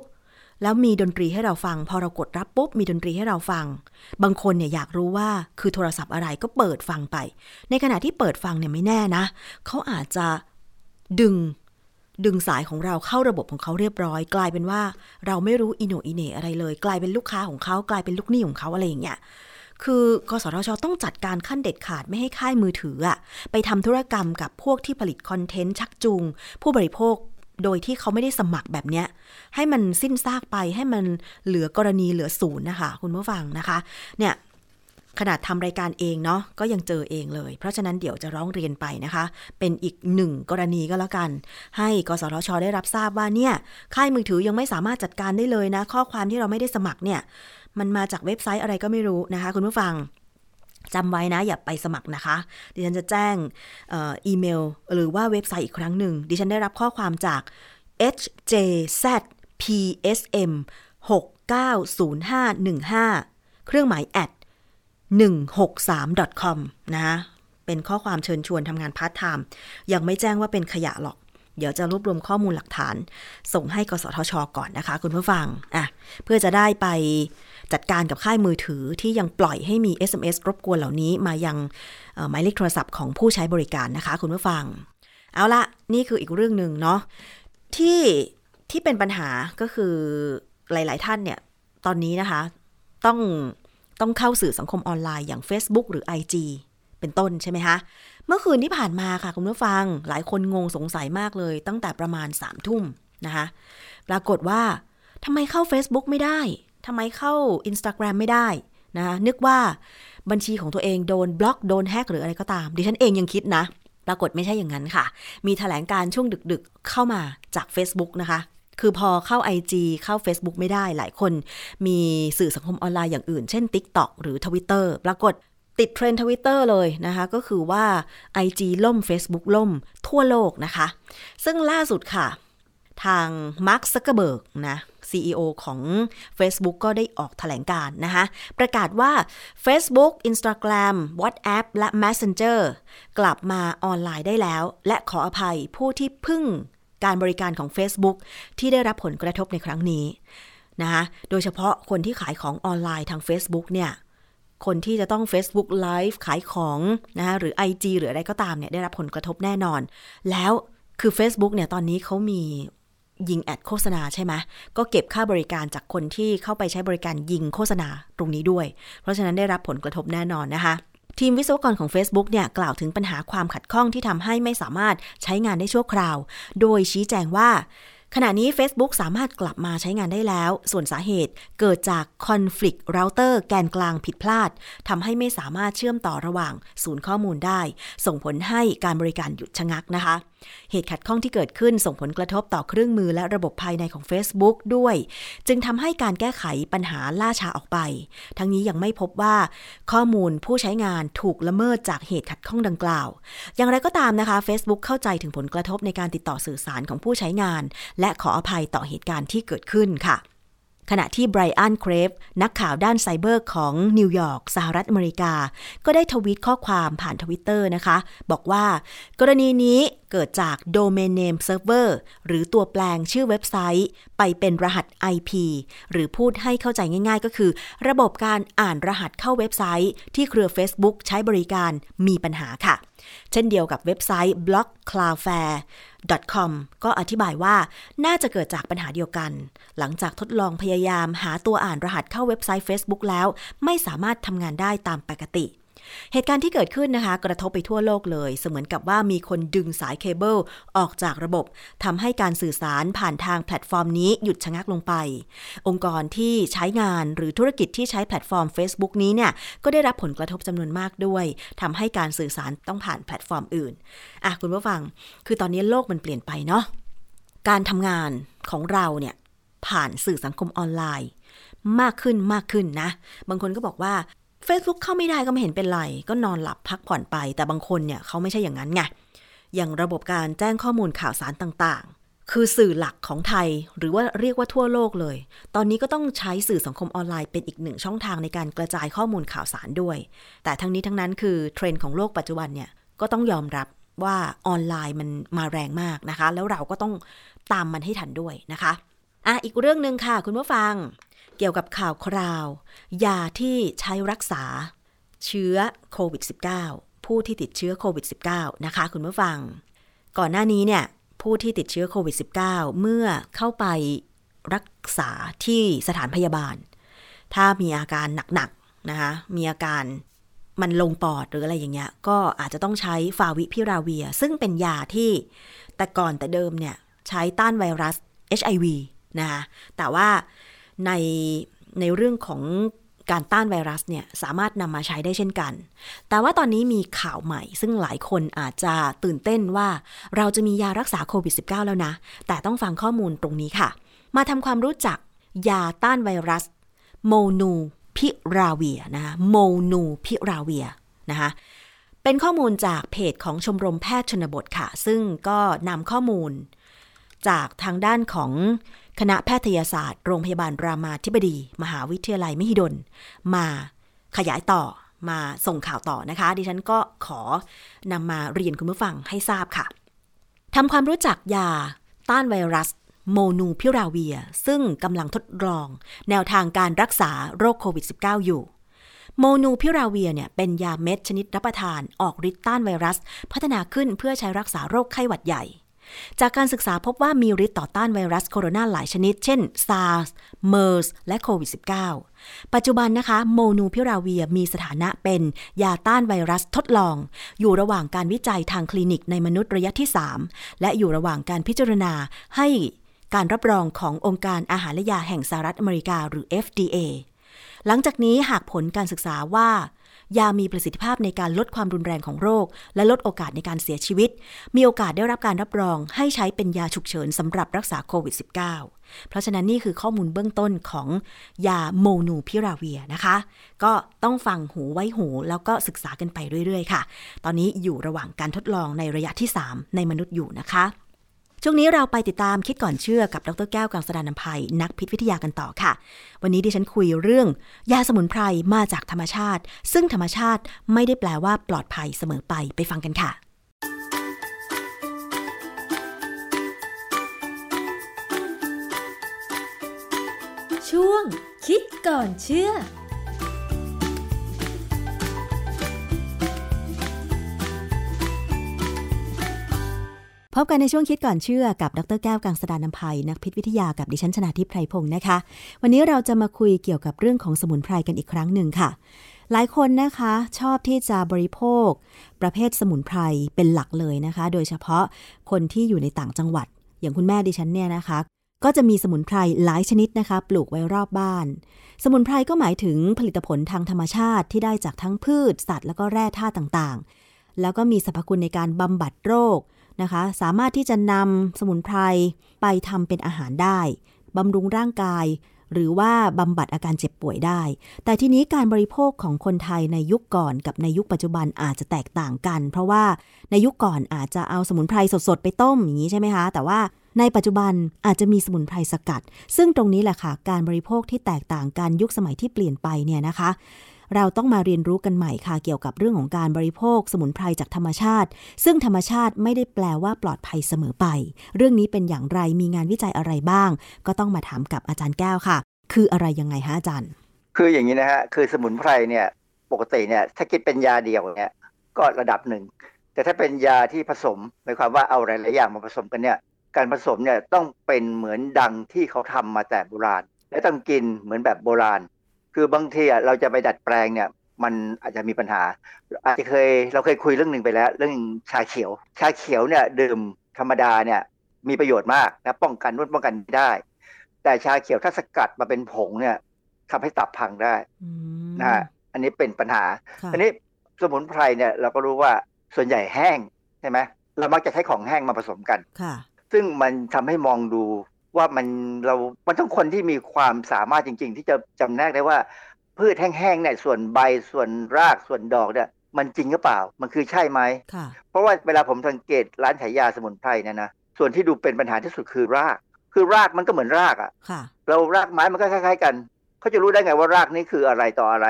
แล้วมีดนตรีให้เราฟัง พอเรากดรับปุ๊บมีดนตรีให้เราฟัง บางคนเนี่ยอยากรู้ว่าคือโทรศัพท์อะไรก็เปิดฟังไป ในขณะที่เปิดฟังเนี่ยไม่แน่นะ เขาอาจจะดึงดึงสายของเราเข้าระบบของเขาเรียบร้อย กลายเป็นว่าเราไม่รู้อิโนอิเนอะไรเลย กลายเป็นลูกค้าของเขากลายเป็นลูกหนี้ของเขาอะไรอย่างเงี้ย คือกสทชต้องจัดการขั้นเด็ดขาดไม่ให้ค่ายมือถืออะไปทำธุรกรรมกับพวกที่ผลิตคอนเทนต์ชักจูง ผู้บริโภคโดยที่เขาไม่ได้สมัครแบบเนี้ย ให้มันสิ้นซากไปให้มันเหลือกรณีเหลือศูนย์นะคะ คุณผู้ฟังนะคะ เนี่ยขนาดทำรายการเองเนาะก็ยังเจอเองเลย เพราะฉะนั้นเดี๋ยวจะร้องเรียนไปนะคะ เป็นอีกหนึ่งกรณีก็แล้วกัน ให้กสทชได้รับทราบว่าเนี่ย ค่ายมือถือยังไม่สามารถจัดการได้เลยนะ ข้อความที่เราไม่ได้สมัครเนี่ย มันมาจากเว็บไซต์อะไรก็ไม่รู้นะคะ คุณผู้ฟังจำไว้นะอย่าไปสมัครนะคะ ดิฉันจะแจ้งอีเมล หรือว่าเว็บไซต์อีกครั้งหนึ่ง ดิฉันได้รับข้อความจาก hjzpsm 690515 เครื่องหมายแอด163 com นะเป็นข้อความเชิญชวนทำงานพาร์ทไทม์ยังไม่แจ้งว่าเป็นขยะหรอก เดี๋ยวจะรวบรวมข้อมูลหลักฐาน ส่งให้กสทช ก่อนนะคะ คุณผู้ฟังอะเพื่อจะได้ไป จัดการกับค่ายมือถือที่ยังปล่อยให้มี SMS รบกวนเหล่านี้มายังหมายเลขโทรศัพท์ของผู้ใช้บริการนะคะ คุณผู้ฟัง เอาละนี่คืออีกเรื่องหนึ่งเนาะที่ที่เป็นปัญหาก็คือหลาย ๆ ท่านเนี่ยตอนนี้นะคะ ต้องต้องเข้าสื่อสังคมออนไลน์อย่าง Facebook หรือ IG เป็นต้นใช่ไหมคะ เมื่อคืนที่ผ่านมาค่ะ คุณผู้ฟังหลายคนงงสงสัยมากเลย ตั้งแต่ประมาณ3ามทุ่มนะคะ ปรากฏว่าทำไมเข้า Facebook ไม่ได้ ทำไมเข้า Instagram ไม่ได้นะนึกว่าบัญชีของตัวเองโดนบล็อกโดนแฮกหรืออะไรก็ตาม ดิฉันเองยังคิดนะ ปรากฏไม่ใช่อย่างนั้นค่ะ มีแถลงการช่วงดึกๆ เข้ามาจาก Facebook นะคะ คือพอเข้า IG เข้า Facebook ไม่ได้หลายคน มีสื่อสังคมออนไลน์อย่างอื่น เช่น TikTok หรือ Twitter ปรากฏติดเทรนด์ทวิตเตอร์เลยนะคะ ก็คือว่า IG ล่ม Facebook ล่มทั่วโลกนะคะ ซึ่งล่าสุดค่ะ ทางมาร์คซักเกอร์เบิร์กนะ CEO ของ Facebook ก็ได้ออกแถลงการณ์นะคะ ประกาศว่า Facebook Instagram WhatsApp และ Messenger กลับมาออนไลน์ได้แล้ว และขออภัยผู้ที่พึ่งการบริการของ Facebook ที่ได้รับผลกระทบในครั้งนี้นะคะโดยเฉพาะคนที่ขายของออนไลน์ทาง Facebook เนี่ยคนที่จะต้อง Facebook Live ขายของนะคะหรือ IG หรืออะไรก็ตามเนี่ยได้รับผลกระทบแน่นอน แล้วคือ Facebook เนี่ยตอนนี้เขามี ยิงแอดโฆษณาใช่ไหมก็เก็บค่าบริการจากคนที่เข้าไปใช้บริการยิงโฆษณาตรงนี้ด้วย เพราะฉะนั้นได้รับผลกระทบแน่นอนนะคะทีมวิศวกรของ Facebook เนี่ยกล่าวถึงปัญหาความขัดข้องที่ทำให้ไม่สามารถใช้งานได้ชั่วคราว โดยชี้แจงว่า ขณะนี้ Facebook สามารถกลับมาใช้งานได้แล้ว ส่วนสาเหตุเกิดจาก Conflict Router แกนกลางผิดพลาดทำให้ไม่สามารถเชื่อมต่อระหว่างศูนย์ข้อมูลได้ ส่งผลให้การบริการหยุดชะงักนะคะเหตุขัดข้องที่เกิดขึ้นส่งผลกระทบต่อเครื่องมือและระบบภายในของ Facebook ด้วย จึงทำให้การแก้ไขปัญหาล่าช้าออกไป ทั้งนี้ยังไม่พบว่า ข้อมูลผู้ใช้งานถูกละเมิดจากเหตุขัดข้องดังกล่าว อย่างไรก็ตามนะคะ Facebook เข้าใจถึงผลกระทบในการติดต่อสื่อสารของผู้ใช้งาน และขออภัยต่อเหตุการณ์ที่เกิดขึ้นค่ะ ขณะที่ไบรอันเครฟนักข่าวด้านไซเบอร์ของนิวยอร์กสหรัฐอเมริกา ก็ได้ทวีตข้อความผ่านทวิตเตอร์นะคะ บอกว่ากรณีนี้เกิดจาก Domain Name Server หรือตัวแปลงชื่อเว็บไซต์ ไปเป็นรหัส IP หรือพูดให้เข้าใจง่ายๆ ก็คือ ระบบการอ่านรหัสเข้าเว็บไซต์ ที่เครือ Facebook ใช้บริการมีปัญหาค่ะ เช่นเดียวกับเว็บไซต์ blog.cloudflare.com ก็อธิบายว่าน่าจะเกิดจากปัญหาเดียวกัน หลังจากทดลองพยายามหาตัวอ่านรหัสเข้าเว็บไซต์ Facebook แล้ว ไม่สามารถทำงานได้ตามปกติ เหตุการณ์ที่เกิดขึ้นนะคะ กระทบไปทั่วโลกเลย เสมือนกับว่ามีคนดึงสายเคเบิลออกจากระบบทำให้การสื่อสารผ่านทางแพลตฟอร์มนี้หยุดชะงักลงไป องค์กรที่ใช้งานหรือธุรกิจที่ใช้แพลตฟอร์ม Facebook นี้เนี่ยก็ได้รับผลกระทบจำนวนมากด้วยทำให้การสื่อสารต้องผ่านแพลตฟอร์มอื่นอะคุณผู้ฟัง คือตอนนี้โลกมันเปลี่ยนไปเนาะการทำงานของเราเนี่ยผ่านสื่อสังคมออนไลน์ มากขึ้นมากขึ้นนะ บางคนก็บอกว่า Facebook เข้าไม่ได้ก็ไม่เห็นเป็นไร ก็นอนหลับพักผ่อนไป แต่บางคนเนี่ยเขาไม่ใช่อย่างนั้นไง อย่างระบบการแจ้งข้อมูลข่าวสารต่างๆ คือสื่อหลักของไทย หรือว่าเรียกว่าทั่วโลกเลย ตอนนี้ก็ต้องใช้สื่อสังคมออนไลน์เป็นอีกหนึ่งช่องทางในการกระจายข้อมูลข่าวสารด้วย แต่ทั้งนี้ทั้งนั้นคือเทรนด์ของโลกปัจจุบันเนี่ยก็ต้องยอมรับว่าออนไลน์มันมาแรงมากนะคะ แล้วเราก็ต้องตามมันให้ทันด้วยนะคะอะอีกเรื่องหนึ่งค่ะ คุณผู้ฟัง เกี่ยวกับข่าวคราว ยาที่ใช้รักษาเชื้อโควิด -19 ผู้ที่ติดเชื้อโควิด -19 นะคะคุณผู้ฟัง ก่อนหน้านี้เนี่ยผู้ที่ติดเชื้อโควิด -19 เมื่อเข้าไปรักษาที่สถานพยาบาล ถ้ามีอาการหนักๆนะคะมีอาการมันลงปอดหรืออะไรอย่างเงี้ย ก็อาจจะต้องใช้ฟาวิพิราเวีย ซึ่งเป็นยาที่แต่ก่อนแต่เดิมเนี่ย ใช้ต้านไวรัส HIV นะคะแต่ว่า ในในเรื่องของการต้านไวรัสเนี่ยสามารถนำมาใช้ได้เช่นกัน แต่ว่าตอนนี้มีข่าวใหม่ ซึ่งหลายคนอาจจะตื่นเต้นว่าเราจะมียารักษาโควิด -19 แล้วนะ แต่ต้องฟังข้อมูลตรงนี้ค่ะ มาทำความรู้จักยาต้านไวรัส โมนูพิราเวียนะคะโมนูพิราเวียนะคะเป็นข้อมูลจากเพจของชมรมแพทย์ชนบทค่ะ ซึ่งก็นำข้อมูล จากทางด้านของ คณะแพทยศาสตร์โรงพยาบาลรามาธิบดี มหาวิทยาลัยมหิดล มาขยายต่อมาส่งข่าวต่อนะคะ ดิฉันก็ขอนำมาเรียนคุณผู้ฟังให้ทราบค่ะทำความรู้จักยาต้านไวรัสโมนูพิราเวีย ซึ่งกำลังทดลอง แนวทางการรักษาโรคโควิด -19 อยู่ โมนูพิราเวียเนี่ยเป็นยาเม็ดชนิดรับประทานออกฤทธิ์ต้านไวรัส พัฒนาขึ้นเพื่อใช้รักษาโรคไข้หวัดใหญ่ จากการศึกษาพบว่ามีฤทธิ์ต่อต้านไวรัสโคโรนาหลายชนิด เช่น SARS MERS และโควิด -19 ปัจจุบันนะคะ โมนูพิราเวียมีสถานะเป็นยาต้านไวรัสทดลอง อยู่ระหว่างการวิจัยทางคลินิกในมนุษย์ระยะที่ 3 และอยู่ระหว่างการพิจารณาให้การรับรองขององค์การอาหารและยาแห่งสหรัฐอเมริกาหรือ FDA หลังจากนี้หากผลการศึกษาว่า ยามีประสิทธิภาพในการลดความรุนแรงของโรค และลดโอกาสในการเสียชีวิต มีโอกาสได้รับการรับรองให้ใช้เป็นยาฉุกเฉินสำหรับรักษาโควิด -19 เพราะฉะนั้นนี่คือข้อมูลเบื้องต้นของยาโมนูพิราเวียนะคะ ก็ต้องฟังหูไว้หู แล้วก็ศึกษากันไปเรื่อยๆ ค่ะ ตอนนี้อยู่ระหว่างการทดลองในระยะที่ 3 ในมนุษย์อยู่นะคะ ช่วงนี้เราไปติดตามคิดก่อนเชื่อกับดรแก้วกังสดานนภัย นักพิษวิทยากันต่อค่ะ วันนี้ดิฉันคุยเรื่อง ยาสมุนไพรมาจากธรรมชาติ ซึ่งธรรมชาติไม่ได้แปลว่าปลอดภัยเสมอไปไปฟังกันค่ะ
ช่วงคิดก่อนเชื่อ
พบกันในช่วงคิดก่อนเชื่อกับดรแก้วกังสดานนภัยนักพิษวิทยากับดิฉันชนาทิพไพรพงศ์นะคะ วันนี้เราจะมาคุยเกี่ยวกับเรื่องของสมุนไพรกันอีกครั้งหนึ่งค่ะ หลายคนนะคะชอบที่จะบริโภค ประเภทสมุนไพรเป็นหลักเลยนะคะ โดยเฉพาะคนที่อยู่ในต่างจังหวัด อย่างคุณแม่ดิฉันเนี่ยนะคะ ก็จะมีสมุนไพรหลายชนิดนะคะ ปลูกไว้รอบบ้าน สมุนไพรก็หมายถึงผลิตผลทางธรรมชาติที่ได้จากทั้งพืช สัตว์ แล้วก็แร่ธาตุต่างๆ แล้วก็มีสรรพคุณในการบำบัดโรค นะคะ สามารถที่จะนำสมุนไพรไปทำเป็นอาหารได้บำรุงร่างกาย หรือว่าบำบัดอาการเจ็บป่วยได้ แต่ทีนี้การบริโภคของคนไทยในยุคก่อนกับในยุคปัจจุบันอาจจะแตกต่างกัน เพราะว่าในยุคก่อนอาจจะเอาสมุนไพรสดๆ ไปต้มอย่างนี้ใช่ไหมคะ แต่ว่าในปัจจุบันอาจจะมีสมุนไพรสกัด ซึ่งตรงนี้แหละค่ะ การบริโภคที่แตกต่างกันยุคสมัยที่เปลี่ยนไปเนี่ยนะคะ เราต้องมาเรียนรู้กันใหม่ค่ะเกี่ยวกับเรื่องของการบริโภคสมุนไพรจากธรรมชาติ ซึ่งธรรมชาติไม่ได้แปลว่าปลอดภัยเสมอไป เรื่องนี้เป็นอย่างไรมีงานวิจัยอะไรบ้าง ก็ต้องมาถามกับอาจารย์แก้วค่ะ คืออะไรยังไงฮะอาจารย์
คืออย่างนี้นะฮะคือสมุนไพรเนี่ยปกติเนี่ยถ้าคิดเป็นยาเดียวเนี่ยก็ระดับหนึ่งแต่ถ้าเป็นยาที่ผสมหมายความว่าเอาหลายๆอย่างมาผสมกันเนี่ยการผสมเนี่ยต้องเป็นเหมือนดังที่เขาทำมาแต่โบราณ และต้องกินเหมือนแบบโบราณ คือบางทีอะเราจะไปดัดแปลงเนี่ย มันอาจจะมีปัญหา อาจจะเคยเราเคยคุยเรื่องหนึ่งไปแล้ว เรื่องชาเขียว ชาเขียวเนี่ยดื่มธรรมดาเนี่ย มีประโยชน์มากนะป้องกันนู่นป้องกันนี่ได้ แต่ชาเขียวถ้าสกัดมาเป็นผงเนี่ยทำให้ตับพังได้
อืม
นะฮะอันนี้เป็นปัญหา
ค่ะ
อันนี้สมุนไพรเนี่ยเราก็รู้ว่าส่วนใหญ่แห้งใช่ไหมเรามักจะใช้ของแห้งมาผสมกัน
ค่ะ
ซึ่งมันทำให้มองดู ว่ามันเรา มันต้องคนที่มีความสามารถจริง ๆ ที่จะจำแนกได้ว่า พืชแห้งๆเนี่ยส่วนใบส่วนรากส่วนดอกเนี่ยมันจริงหรือเปล่า มันคือใช่ไหม
ค่ะ
เพราะว่าเวลาผมสังเกตร้านขายยาสมุนไพรเนี่ยนะ ส่วนที่ดูเป็นปัญหาที่สุดคือราก คือรากมันก็เหมือนรากอะ
ค่ะ
เรารากไม้มันก็คล้ายๆกัน เขาจะรู้ได้ไงว่ารากนี้คืออะไรต่ออะไร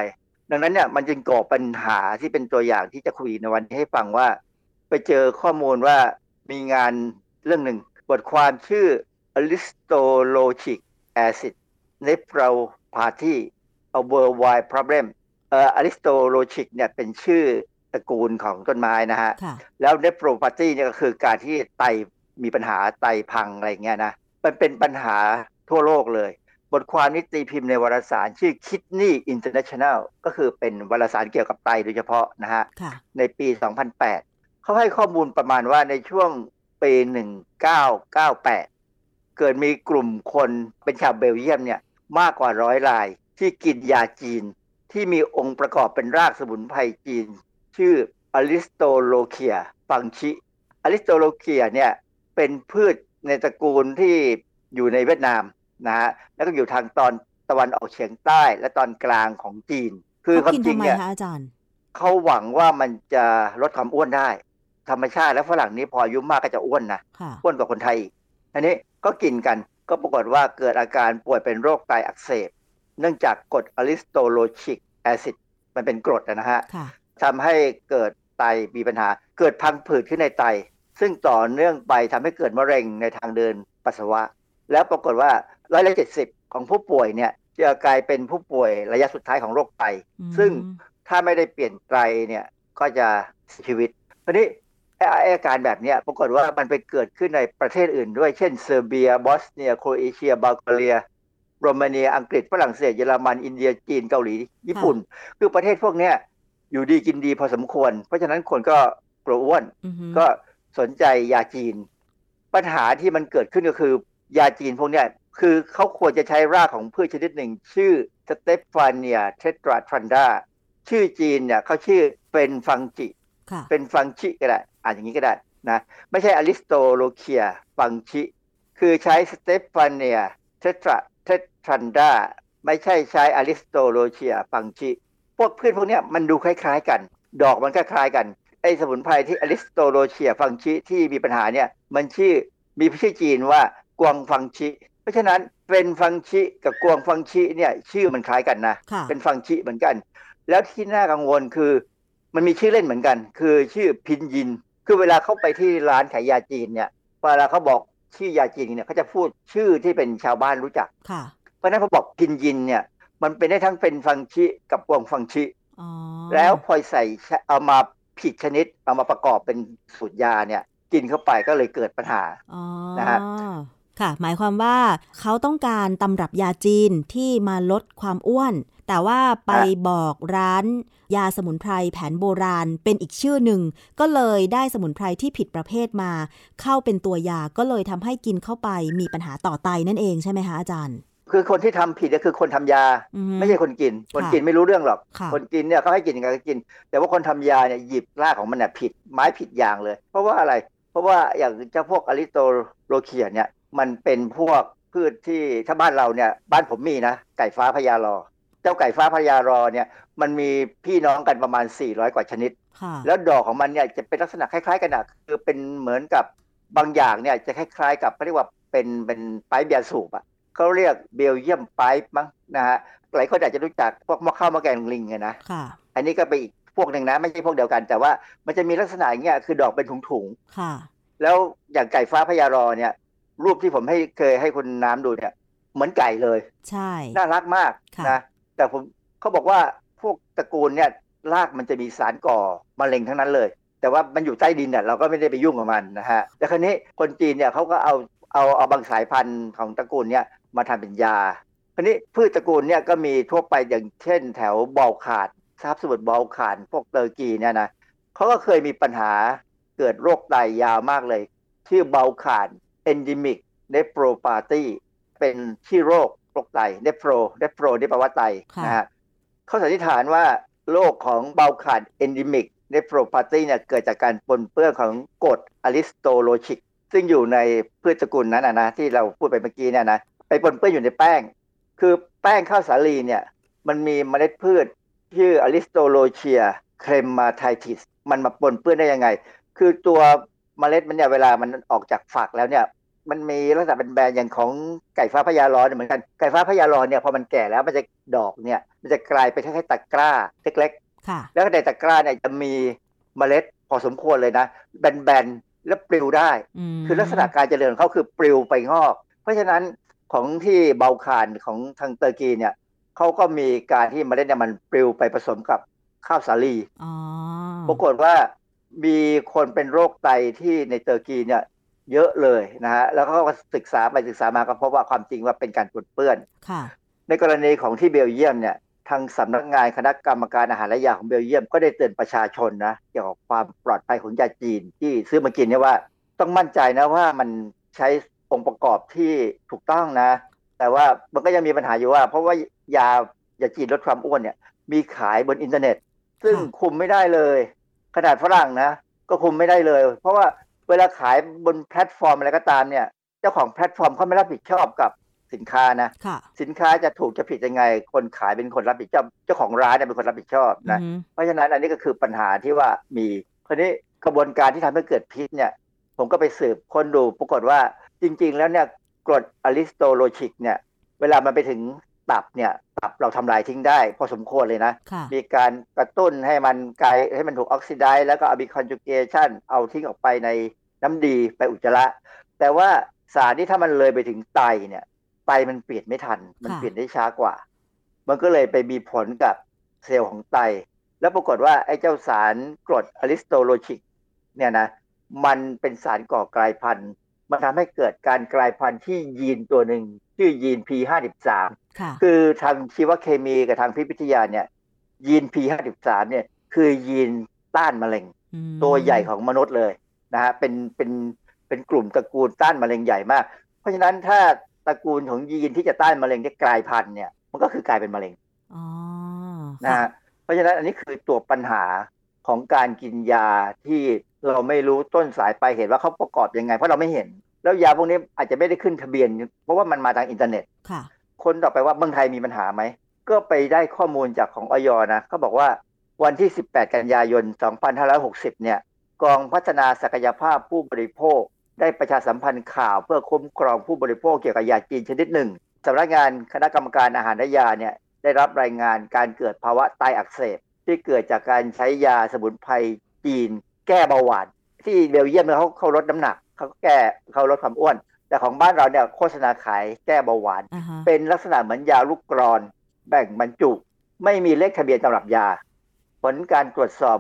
ดังนั้นเนี่ยมันจึงก่อปัญหาที่เป็นตัวอย่างที่จะคุยในวันนี้ให้ฟังว่า ไปเจอข้อมูลว่ามีงานเรื่องหนึ่งบทความชื่อ Aristolochic Acid Nephropathy a Worldwide Problem เอ่อ Aristolochic เนี่ยเป็นชื่อตระกูลของต้นไม้นะฮะ
ค่ะ
แล้ว nephropathy เนี่ยก็คือการที่ไตมีปัญหาไตพังอะไรอย่างเงี้ยนะ มันเป็นปัญหาทั่วโลกเลย บทความนี้ตีพิมพ์ในวารสารชื่อ Kidney International ก็คือเป็นวารสารเกี่ยวกับไตโดยเฉพาะนะฮะ
ค่ะ
ในปี 2008 เขาให้ข้อมูลประมาณว่าในช่วงปี 1998 เกิดมีกลุ่มคนเป็นชาวเบลเยียมเนี่ยมากกว่าร้อยราย ที่กินยาจีน ที่มีองค์ประกอบเป็นรากสมุนไพรจีน ชื่อ Aristolochia fangchi Aristolochia เนี่ยเป็นพืชในตระกูลที่อยู่ในเวียดนามนะฮะแล้วก็อยู่ทางตอนตะวันออกเฉียงใต้และตอนกลางของจีน คือความจริงเขา
กิน
จริ
ทำ
ง
ไม
เนี่ย
คะอาจารย์
เขาหวังว่ามันจะลดความอ้วนได้ ธรรมชาติและฝรั่งนี้พออายุมากก็จะอ้วนนะ
ค่ะ
อ้วนกว่าคนไทยอีกอันนี้ ก็กินกัน ก็ปรากฏว่าเกิดอาการป่วยเป็นโรคไตอักเสบ เนื่องจากกรด aristolochic acid มันเป็นกรดนะฮะ
ค่ะ
ทำให้เกิดไตมีปัญหา เกิดพังผืดขึ้นในไต ซึ่งต่อเนื่องไปทำให้เกิดมะเร็งในทางเดินปัสสาวะ แล้วปรากฏว่าร้อยละเจ็ดสิบของผู้ป่วยเนี่ยจะกลายเป็นผู้ป่วยระยะสุดท้ายของโรคไต
อืม
ซึ่งถ้าไม่ได้เปลี่ยนไตเนี่ยก็จะเสียชีวิตทีนี้ ไอ้อาการแบบเนี้ยปรากฏว่ามันไปเกิดขึ้นในประเทศอื่นด้วย เช่นเซอร์เบีย บอสเนีย โครเอเชีย บัลแกเรียโรมาเนีย อังกฤษ ฝรั่งเศส เยอรมัน อินเดีย จีน เกาหลี ญี่ปุ่น คือประเทศพวกเนี้ยอยู่ดีกินดีพอสมควร เพราะฉะนั้นคนก็กลัวอ้วน
อือฮึ
ก็สนใจยาจีน ปัญหาที่มันเกิดขึ้นก็คือยาจีนพวกเนี้ยคือเขาควรจะใช้รากของพืชชนิดหนึ่ง ชื่อ Stephania tetrandra ชื่อจีนเนี่ยเขาชื่อเป็นฟังจิ
ค่ะ
เป็นฟังชิก็ได้ อ่านอย่างนี้ก็ได้นะไม่ใช่ Aristolochiaฟังชิ คือใช้ Stephania tetrandra ไม่ใช่ใช้ Aristolochia fangchi พวกพืชพวกเนี้ยมันดูคล้ายๆกัน ดอกมันก็คล้ายกัน ไอ้สมุนไพรที่ Aristolochia fangchi ที่มีปัญหาเนี่ยมันชื่อมีชื่อจีนว่ากวางฟังชิ เพราะฉะนั้นเป็นฟังชิกับกวางฟังชิเนี่ยชื่อมันคล้ายกันนะ
ค่ะ
เป็นฟังชิเหมือนกัน แล้วที่น่ากังวลคือ มันมีชื่อเล่นเหมือนกัน คือชื่อพินยิน คือเวลาเข้าไปที่ร้านขายยาจีนเนี่ยเวลาเขาบอกชื่อยาจีนเนี่ยเขาจะพูดชื่อที่เป็นชาวบ้านรู้จัก
ค่ะ
เพราะฉะนั้นพอบอกพินยินเนี่ย มันเป็นได้ทั้งเป็นฟังชิกับกวางฟังชิ
อ๋อ
แล้วพอใส่เอามาผิดชนิดเอามาประกอบเป็นสูตรยาเนี่ย กินเข้าไปก็เลยเกิดปัญหา
อ๋อ
นะฮะ
ค่ะ หมายความว่าเขาต้องการตำรับยาจีนที่มาลดความอ้วน แต่ว่าไปบอกร้านยาสมุนไพรแผนโบราณเป็นอีกชื่อหนึ่ง ก็เลยได้สมุนไพรที่ผิดประเภทมา เข้าเป็นตัวยาก็เลยทำให้กินเข้าไปมีปัญหาต่อไตนั่นเองใช่ไหมคะอาจารย์
คือคนที่ทำผิดก็คือคนทำยา
อือฮึ
ไม่ใช่คนกิน คนกินไม่รู้เรื่องหรอก
ค่ะ
คนกินเนี่ยเขาให้กินยังไงก็กิน แต่ว่าคนทำยาเนี่ยหยิบรากของมันเนี่ยผิดไม้ผิดอย่างเลย เพราะว่าอะไร เพราะว่าอย่างเจ้าพวก Aristolochia เนี่ยมันเป็นพวกพืชที่ถ้าบ้านเราเนี่ยบ้านผมมีนะไก่ฟ้าพญาลอ เจ้าไก่ฟ้าพญารอเนี่ยมันมีพี่น้องกันประมาณ 400 กว่าชนิด
ค่ะ
แล้วดอกของมันเนี่ยจะเป็นลักษณะคล้ายๆกันนะคือเป็นเหมือนกับบางอย่างเนี่ยจะคล้ายๆกับเขาเรียกว่าเป็นเป็นไปเบียร์สูบอะเขาเรียกเบลเยียมไปมั้งนะฮะหลายคนอาจจะรู้จักพวกหม้อข้าวหม้อแกงลิงไงนะ
ค่ะ
อันนี้ก็เป็นอีกพวกหนึ่งนะไม่ใช่พวกเดียวกัน แต่ว่ามันจะมีลักษณะอย่างเงี้ยคือดอกเป็นถุง
ค่ะ
ๆแล้วอย่างไก่ฟ้าพญารอเนี่ยรูปที่ผมให้เคยให้คุณน้ำดูเนี่ย เหมือนไก่เลย
ใช่
น่ารักมาก
ค่ะ
นะ แต่ผมเขาบอกว่าพวกตระกูลเนี่ยรากมันจะมีสารก่อมะเร็งทั้งนั้นเลย แต่ว่ามันอยู่ใต้ดินเนี่ยเราก็ไม่ได้ไปยุ่งกับมันนะฮะแต่คราวนี้คนจีนเนี่ยเขาก็เอาเอาเอาบางสายพันธุ์ของตระกูลเนี่ยมาทำเป็นยาคราวนี้พืชตระกูลเนี่ยก็มีทั่วไปอย่างเช่น แถวบอลขานคาบสมุทรบอลขานพวก Turkey เนี่ยนะเขาก็เคยมีปัญหาเกิดโรคไตยาวมากเลย ชื่อบอลข่าน endemic nephropathy เป็นที่โรค โรคไต nephro nephro นี่แปลว่าไต
ค่ะ
นะฮะเขาสันนิษฐานว่าโรคของเบาขาด endemic nephropathy เนี่ยเกิดจากการปนเปื้อนของกรด aristolochic ซึ่งอยู่ในพืชตระกูลนั้นนะนะที่เราพูดไปเมื่อกี้เนี่ยนะไปปนเปื้อนอยู่ในแป้ง คือแป้งข้าวสาลีเนี่ยมันมีเมล็ดพืชชื่อ Aristolochia clematitis มันมาปนเปื้อนได้ยังไง คือตัวเมล็ดมันเนี่ยเวลามันออกจากฝักแล้วเนี่ย มันมีลักษณะเป็นแบรนด์อย่างของไก่ฟ้าพญาลอเนี่ยเหมือนกันไก่ฟ้าพญาลอเนี่ยพอมันแก่แล้วมันจะดอกเนี่ยมันจะกลายเป็นคล้ายๆตะกร้าเล็ก
ค่ะ
ๆแล้วในตะกร้าเนี่ยจะมีเมล็ดพอสมควรเลยนะแบนๆแล้วปลิวได้
ม
คือลักษณะการเจริญของเขาคือปลิวไปงอก เพราะฉะนั้นของที่ Balkan ของทาง Turkey เนี่ยเขาก็มีการที่เมล็ดเนี่ยมันปลิวไปผสมกับข้าวสาลี
อ๋อ
ปรากฏว่ามีคนเป็นโรคไตที่ในเตอร์กีเนี่ย เยอะเลยนะฮะแล้วเขาก็ศึกษาไปศึกษามาก็พบว่าความจริงว่าเป็นการปนเปื้อน
ค่ะ
ในกรณีของที่เบลเยียมเนี่ยทางสำนักงานคณะกรรมการอาหารและยาของเบลเยียมก็ได้เตือนประชาชนนะเกี่ยวกับความปลอดภัยของยาจีนที่ซื้อมากินเนี่ยว่า ต้องมั่นใจนะว่ามันใช้องค์ประกอบที่ถูกต้องนะ แต่ว่ามันก็ยังมีปัญหาอยู่ว่า เพราะว่ายายาจีนลดความอ้วนเนี่ย มีขายบนอินเทอร์เน็ต ซึ่ง
ค่ะ
คุมไม่ได้เลย ขนาดฝรั่งนะ ก็คุมไม่ได้เลย เพราะว่า เวลาขายบนแพลตฟอร์มอะไรก็ตามเนี่ย เจ้าของแพลตฟอร์มเขาไม่รับผิดชอบกับสินค้านะ
ค่ะ
สินค้าจะถูกจะผิดยังไง คนขายเป็นคนรับผิดชอบเจ้าของร้านเนี่ยเป็นคนรับผิดชอบนะ
อือฮึ
เพราะฉะนั้นอันนี้ก็คือปัญหาที่ว่ามีคราวนี้กระบวนการที่ทำให้เกิดพิษเนี่ย ผมก็ไปสืบค้นดูปรากฏว่าจริง ๆ แล้วเนี่ยกรด aristolochic เนี่ย เวลามันไปถึงตับเนี่ยตับเราทำลายทิ้งได้ พอสมควรเลยนะ
ค่ะ
มีการกระตุ้นให้มันกลายให้มันถูก oxidize แล้วก็อะบิ conjugation เอาทิ้งออกไปใน น้ำดีไปอุจจาระ แต่ว่าสารที่ถ้ามันเลยไปถึงไตเนี่ย ไตมันเปลี่ยนไม่ทัน มัน
ค่ะ
เปลี่ยนได้ช้ากว่า มันก็เลยไปมีผลกับเซลล์ของไต แล้วปรากฏว่าไอ้เจ้าสารกรด aristolochic เนี่ยนะ มันเป็นสารก่อกลายพันธุ์ มันทำให้เกิดการกลายพันธุ์ที่ยีนตัวหนึ่งชื่อยีน P53
ค่ะ
คือทางชีวเคมีกับทางพิษวิทยาเนี่ย ยีน P53 เนี่ย คือยีนต้านมะเร็ง
อืม
ตัวใหญ่ของมนุษย์เลย นะฮะเป็นเป็นเป็นกลุ่มตระกูลต้านมะเร็งใหญ่มาก เพราะฉะนั้นถ้าตระกูลของยีนที่จะต้านมะเร็งได้กลายพันธุ์เนี่ยมันก็คือกลายเป็นมะเร็ง
อ๋อ
นะ
ค่ะ
ฮะเพราะฉะนั้นอันนี้คือตัวปัญหาของการกินยาที่เราไม่รู้ต้นสายปลายเหตุว่าเขาประกอบยังไง เพราะเราไม่เห็น แล้วยาพวกนี้อาจจะไม่ได้ขึ้นทะเบียน เพราะว่ามันมาทางอินเทอร์เน็ต
ค่ะ
คนต่อไปว่าเมืองไทยมีปัญหาไหม ก็ไปได้ข้อมูลจากของออยนะเขาบอกว่าวันที่ 18 กันยายน 2560 เนี่ย กองพัฒนาศักยภาพผู้บริโภค ได้ประชาสัมพันธ์ข่าวเพื่อคุ้มครองผู้บริโภคเกี่ยวกับยาจีนชนิดหนึ่งสำนักงานคณะกรรมการอาหารและยาเนี่ยได้รับรายงานการเกิดภาวะไตอักเสบ ที่เกิดจากการใช้ยาสมุนไพรจีน แก้เบาหวาน ที่เบลเยียมเนี่ยเขาเขาลดน้ำหนักเขาแก้เขาลดความอ้วน แต่ของบ้านเราเนี่ยโฆษณาขายแก้เบาหวาน
อ่าฮะ
เป็นลักษณะเหมือนยาลูกกรอน แบ่งบรรจุ ไม่มีเลขทะเบียนตำรับยา ผลการตรวจสอบ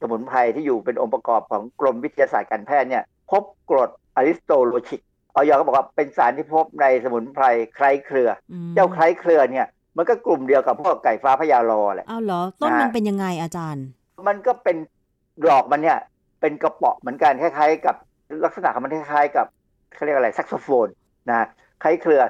สมุนไพรที่อยู่เป็นองค์ประกอบของกรมวิทยาศาสตร์การแพทย์เนี่ยพบกรดอะริสโตโลชิกออยก็บอกว่าเป็นสารที่พบในสมุนไพรไคล้เครือ
อืม
เจ้าไคล้เครือเนี่ยมันก็กลุ่มเดียวกับพวกไก่ฟ้าพญาลอแหละ
เอาเหรอ ต้น
นะฮะ
มันเป็นยังไงอาจารย์
มันก็เป็นดอกมันเนี่ยเป็นกระเป๋อเหมือนกันคล้ายๆ กับลักษณะของมันคล้ายๆ กับเขาเรียกอะไรแซกโซโฟนนะคล้ายเครือ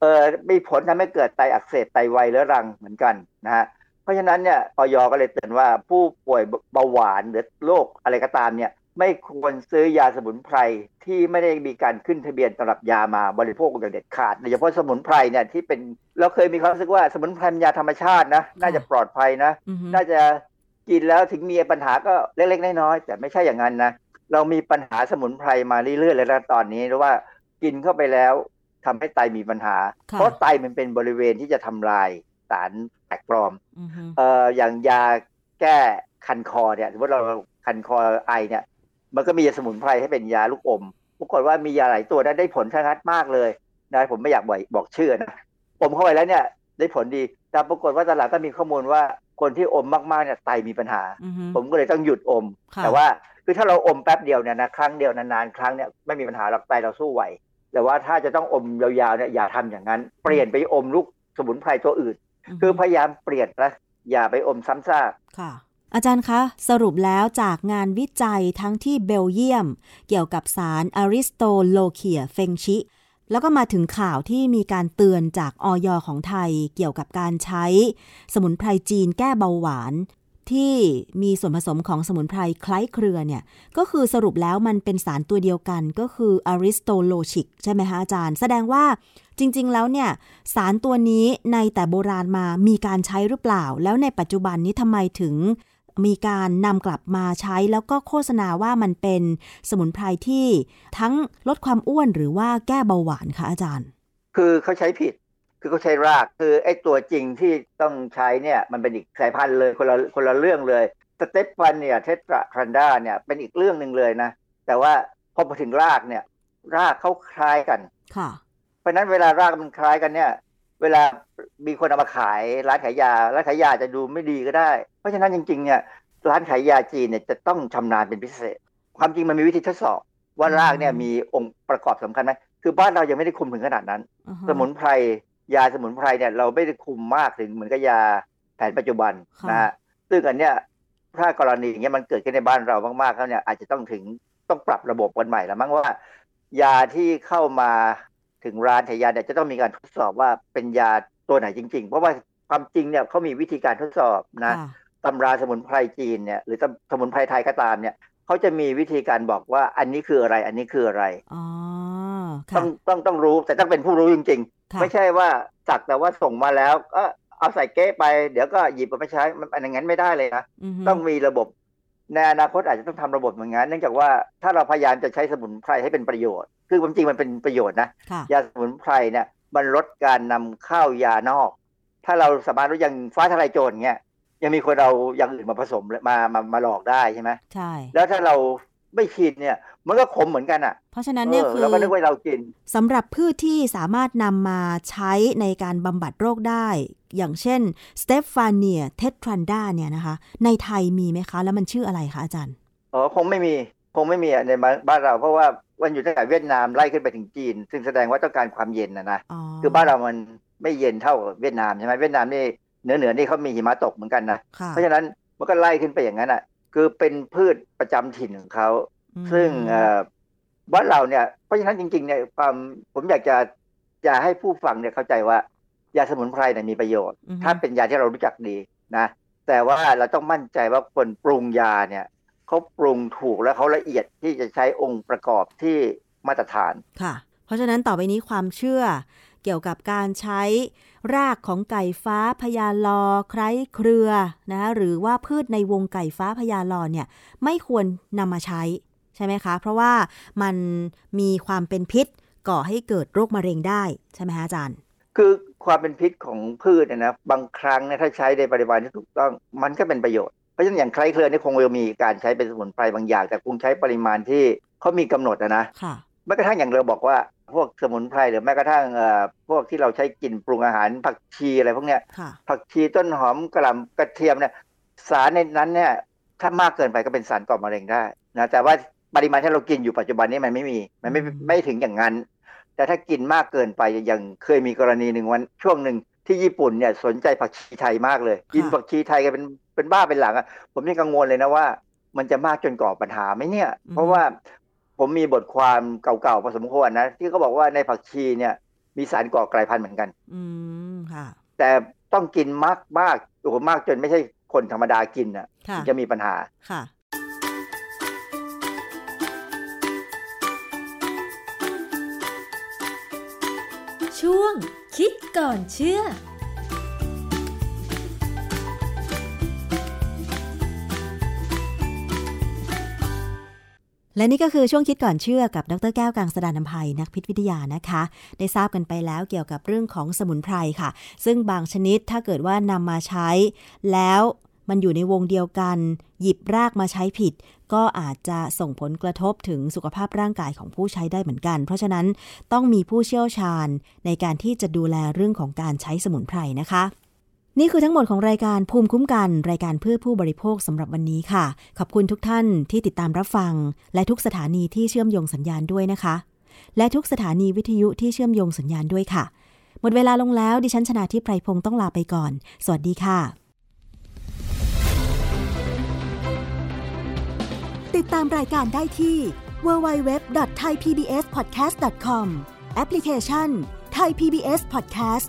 เออมีผลทำให้เกิดไตอักเสบไตวายเรื้อรังเหมือนกันนะฮะ เพราะฉะนั้นเนี่ยออยก็เลยเตือนว่าผู้ป่วยเบาหวานหรือโรคอะไรก็ตามเนี่ยไม่ควรซื้อยาสมุนไพรที่ไม่ได้มีการขึ้นทะเบียนตำรับยามาบริโภคอย่างเด็ดขาดโดยเฉพาะสมุนไพรเนี่ยที่เป็นเราเคยมีความรู้สึกว่าสมุนไพรเป็นยาธรรมชาตินะน่าจะปลอดภัยนะ
อือฮึ
น่าจะกินแล้วถึงมีปัญหาก็เล็กๆน้อยๆแต่ไม่ใช่อย่างนั้นนะเรามีปัญหาสมุนไพรมาเรื่อยๆเลยนะตอนนี้หรือว่ากินเข้าไปแล้วทำให้ไตมีปัญหา
ค่ะ
เพราะไตมันเป็นบริเวณที่จะทำลาย สารแปลกปลอม
อือฮึ
เอ่ออย่างยาแก้คันคอเนี่ยสมมติเราคันคอไอเนี่ย มันก็มีสมุนไพรให้เป็นยาลูกอมปรากฏว่ามียาหลายตัวได้ได้ผลชัดมากเลยนะผมไม่อยากบอกบอกชื่อนะอมเข้าไปแล้วเนี่ย ได้ผลดี แต่ปรากฏว่าตลาดก็มีข้อมูลว่าคนที่อมมากๆเนี่ยไตมีปัญหา
อือฮึ
ผมก็เลยต้องหยุดอม
ค่ะ
แต่ว่าคือถ้าเราอมแป๊บเดียวเนี่ยนะครั้งเดียวนานๆครั้งเนี่ยไม่มีปัญหาหรอกไตเราสู้ไหวแต่ว่าถ้าจะต้องอมยาวๆเนี่ยอย่าทำอย่างนั้น เปลี่ยนไปอมลูกสมุนไพรตัวอื่น คือพยายามเปลี่ยนนะอย่าไปอมซ้ำซาก
ค่ะ อาจารย์คะ สรุปแล้วจากงานวิจัยทั้งที่เบลเยียม เกี่ยวกับสารอาริสโตโลเคียเฟงชิ แล้วก็มาถึงข่าวที่มีการเตือนจากออยของไทย เกี่ยวกับการใช้ สมุนไพรจีนแก้เบาหวาน ที่มีส่วนผสมของสมุนไพรคล้ายเครือเนี่ย ก็คือสรุปแล้วมันเป็นสารตัวเดียวกันก็คืออาริสโตโลชิก ใช่ไหมคะอาจารย์ แสดงว่าจริง ๆ แล้วเนี่ย สารตัวนี้ในแต่โบราณมามีการใช้หรือเปล่า แล้วในปัจจุบันนี้ทำไมถึงมีการนำกลับมาใช้แล้วก็โฆษณาว่ามันเป็นสมุนไพรที่ทั้งลดความอ้วนหรือว่าแก้เบาหวานคะอาจารย์
คือเขาใช้ผิด คือเขาใช้รากคือไอ้ตัวจริงที่ต้องใช้เนี่ยมันเป็นอีกสายพันธุ์เลยคนละคนละเรื่องเลยสเตปฟันเนี่ยเทตราครันดาเนี่ยเป็นอีกเรื่องหนึ่งเลยนะ แต่ว่าพอมาถึงรากเนี่ย รากเขาคล้ายกัน
ค่ะ
เพราะฉะนั้นเวลารากมันคล้ายกันเนี่ย เวลามีคนเอามาขายร้านขายยาร้านขายยาจะดูไม่ดีก็ได้ เพราะฉะนั้นจริงๆเนี่ยร้านขายยาจีนเนี่ยจะต้องชำนาญเป็นพิเศษ ความจริงมันมีวิธีทดสอบว่ารากเนี่ยมีองค์ประกอบสำคัญไหมคือบ้านเรายังไม่ได้คุมถึงขนาดนั้น
อือฮะ
สมุนไพร ยาสมุนไพรเนี่ยเราไม่ได้คุมมากถึงเหมือนกับยาแผนปัจจุบัน
ค่ะ
นะฮะซึ่งอันเนี้ยถ้ากรณีอย่างเงี้ยมันเกิดขึ้นในบ้านเรามากๆแล้วเนี่ยอาจจะต้องถึงต้องปรับระบบกันใหม่แล้วมั้งว่า ยาที่เข้ามาถึงร้านขายยาเนี่ยจะต้องมีการทดสอบว่าเป็นยาตัวไหนจริง ๆ เพราะว่าความจริงเนี่ยเขามีวิธีการทดสอบนะ
ค่ะ
ตำราสมุนไพรจีนเนี่ยหรือสมุนไพรไทยก็ตามเนี่ยเขาจะมีวิธีการบอกว่าอันนี้คืออะไร อันนี้คืออะไร
อ๋อ
ต้
ค่ะ
องต้องต้องรู้แต่ต้องเป็นผู้รู้จริง
ค่ะ
ๆไม่ใช่ว่าสักแต่ว่าส่งมาแล้วก็เอาใส่เก๊ะไปเดี๋ยวก็หยิบเอาไปใช้มันอันอย่างนั้นไม่ได้เลยนะ
อือฮึ
ต้องมีระบบในอนาคตอาจจะต้องทำระบบเหมือนกันเนื่องจากว่าถ้าเราพยายามจะใช้สมุนไพรให้เป็นประโยชน์ คือความจริงมันเป็นประโยชน์นะ
ค่ะ
ยาสมุนไพรเนี่ยมันลดการนำเข้ายานอก ถ้าเราสามารถรู้อย่างฟ้าทลายโจรเงี้ยยังมีคนเราอย่างอื่นมาผสมมามามาหลอกได้ใช่ไหม
ใช่
แล้วถ้าเรา ไม่ชินเนี่ยมันก็ขมเหมือนกันอะ
เพราะฉะนั้นเนี่ย
เออ
คือ
เราก็นึกว่าเรากิน
สำหรับพืชที่สามารถนำมาใช้ในการบำบัดโรคได้ อย่างเช่นสเตฟาเนียเทตรันดาเนี่ยนะคะ ในไทยมีไหมคะ แล้วมันชื่ออะไรคะอาจารย์
อ๋อคงไม่มีคงไม่มีในบ้านเราเพราะว่ามันอยู่ตั้งแต่เวียดนามไล่ขึ้นไปถึงจีน ซึ่งแสดงว่าต้องการความเย็นนะนะคือบ้านเรามันไม่เย็นเท่าเวียดนามใช่ไหมเวียดนามนี่เหนือเหนือนี่เขามีหิมะตกเหมือนกันนะเพราะฉะนั้นมันก็ไล่ขึ้นไปอย่างนั้นอะ คือเป็นพืชประจำถิ่นของเขา ซึ่งบ้านเราเนี่ย เพราะฉะนั้นจริงๆเนี่ยความผมอยากจะจะให้ผู้ฟังเนี่ยเข้าใจว่ายาสมุนไพรเนี่ยมีประโยชน์ ถ้าเป็นยาที่เรารู้จักดีนะ แต่ว่าเราต้องมั่นใจว่าคนปรุงยาเนี่ยเขาปรุงถูกและเขาละเอียดที่จะใช้องค์ประกอบที่มาตรฐาน
ค่ะ เพราะฉะนั้นต่อไปนี้ความเชื่อเกี่ยวกับการใช้ รากของไก่ฟ้าพญาลอไคร้เครือนะหรือว่าพืชในวงไก่ฟ้าพญาลอเนี่ยไม่ควรนำมาใช้ใช่ไหมคะ เพราะว่ามันมีความเป็นพิษก่อให้เกิดโรคมะเร็งได้ใช่ไหมคะอาจารย์
คือความเป็นพิษของพืชเนี่ยนะบางครั้งเนี่ยถ้าใช้ในปริมาณที่ถูกต้องมันก็เป็นประโยชน์เพราะฉะนั้นอย่างไคร้เครือนี่คงจะมีการใช้เป็นสมุนไพรบางอย่าง แต่คงใช้ปริมาณที่เขามีกำหนดนะ
ค่ะ
แม้กระทั่งอย่างเราบอกว่า พวกสมุนไพรหรือแม้กระทั่งพวกที่เราใช้กินปรุงอาหารผักชีอะไรพวกเนี้ย ผักชีต้นหอมกระหล่ำกระเทียมเนี่ยสารในนั้นเนี่ยถ้ามากเกินไปก็เป็นสารก่อมะเร็งได้นะแต่ว่าปริมาณที่เรากินอยู่ปัจจุบันนี้มันไม่มีมันไม่ไม่ถึงอย่างนั้น แต่ถ้ากินมากเกินไปอย่างเคยมีกรณีหนึ่งวันช่วงหนึ่งที่ญี่ปุ่นเนี่ยสนใจผักชีไทยมากเลย กินผักชีไทยกันเป็นเป็นบ้าเป็นหลังอะผมยังกังวลเลยนะว่า มันจะมากจนก่อปัญหาไหมเนี่ย เพราะว่า ผมมีบทความเก่าๆพอสมควรนะ ที่เขาบอกว่าในผักชีเนี่ย มีสารก่อกลายพันธุ์เหมือนกัน
อืมค่ะ
แต่ต้องกินมากมากโอ้โหมากจนไม่ใช่คนธรรมดากินอะจะมีปัญหา
ค่ะ
ช่วงคิดก่อนเชื่อ
และนี่ก็คือช่วงคิดก่อนเชื่อกับดรแก้วกังสดานนภัยนักพิษวิทยานะคะ ได้ทราบกันไปแล้วเกี่ยวกับเรื่องของสมุนไพรค่ะ ซึ่งบางชนิดถ้าเกิดว่านำมาใช้ แล้วมันอยู่ในวงเดียวกัน หยิบรากมาใช้ผิด ก็อาจจะส่งผลกระทบถึงสุขภาพร่างกายของผู้ใช้ได้เหมือนกัน เพราะฉะนั้นต้องมีผู้เชี่ยวชาญในการที่จะดูแลเรื่องของการใช้สมุนไพรนะคะ นี่คือทั้งหมดของรายการภูมิคุ้มกัน รายการเพื่อผู้บริโภคสำหรับวันนี้ค่ะ ขอบคุณทุกท่านที่ติดตามรับฟัง และทุกสถานีที่เชื่อมโยงสัญญาณด้วยนะคะ และทุกสถานีวิทยุที่เชื่อมโยงสัญญาณด้วยค่ะ หมดเวลาลงแล้วดิฉันชนะทิพไพรพงศ์ต้องลาไปก่อน สวัสดีค่ะ
ติดตามรายการได้ที่ www.thaipbspodcast.com แอปพลิเคชัน Thai PBS Podcast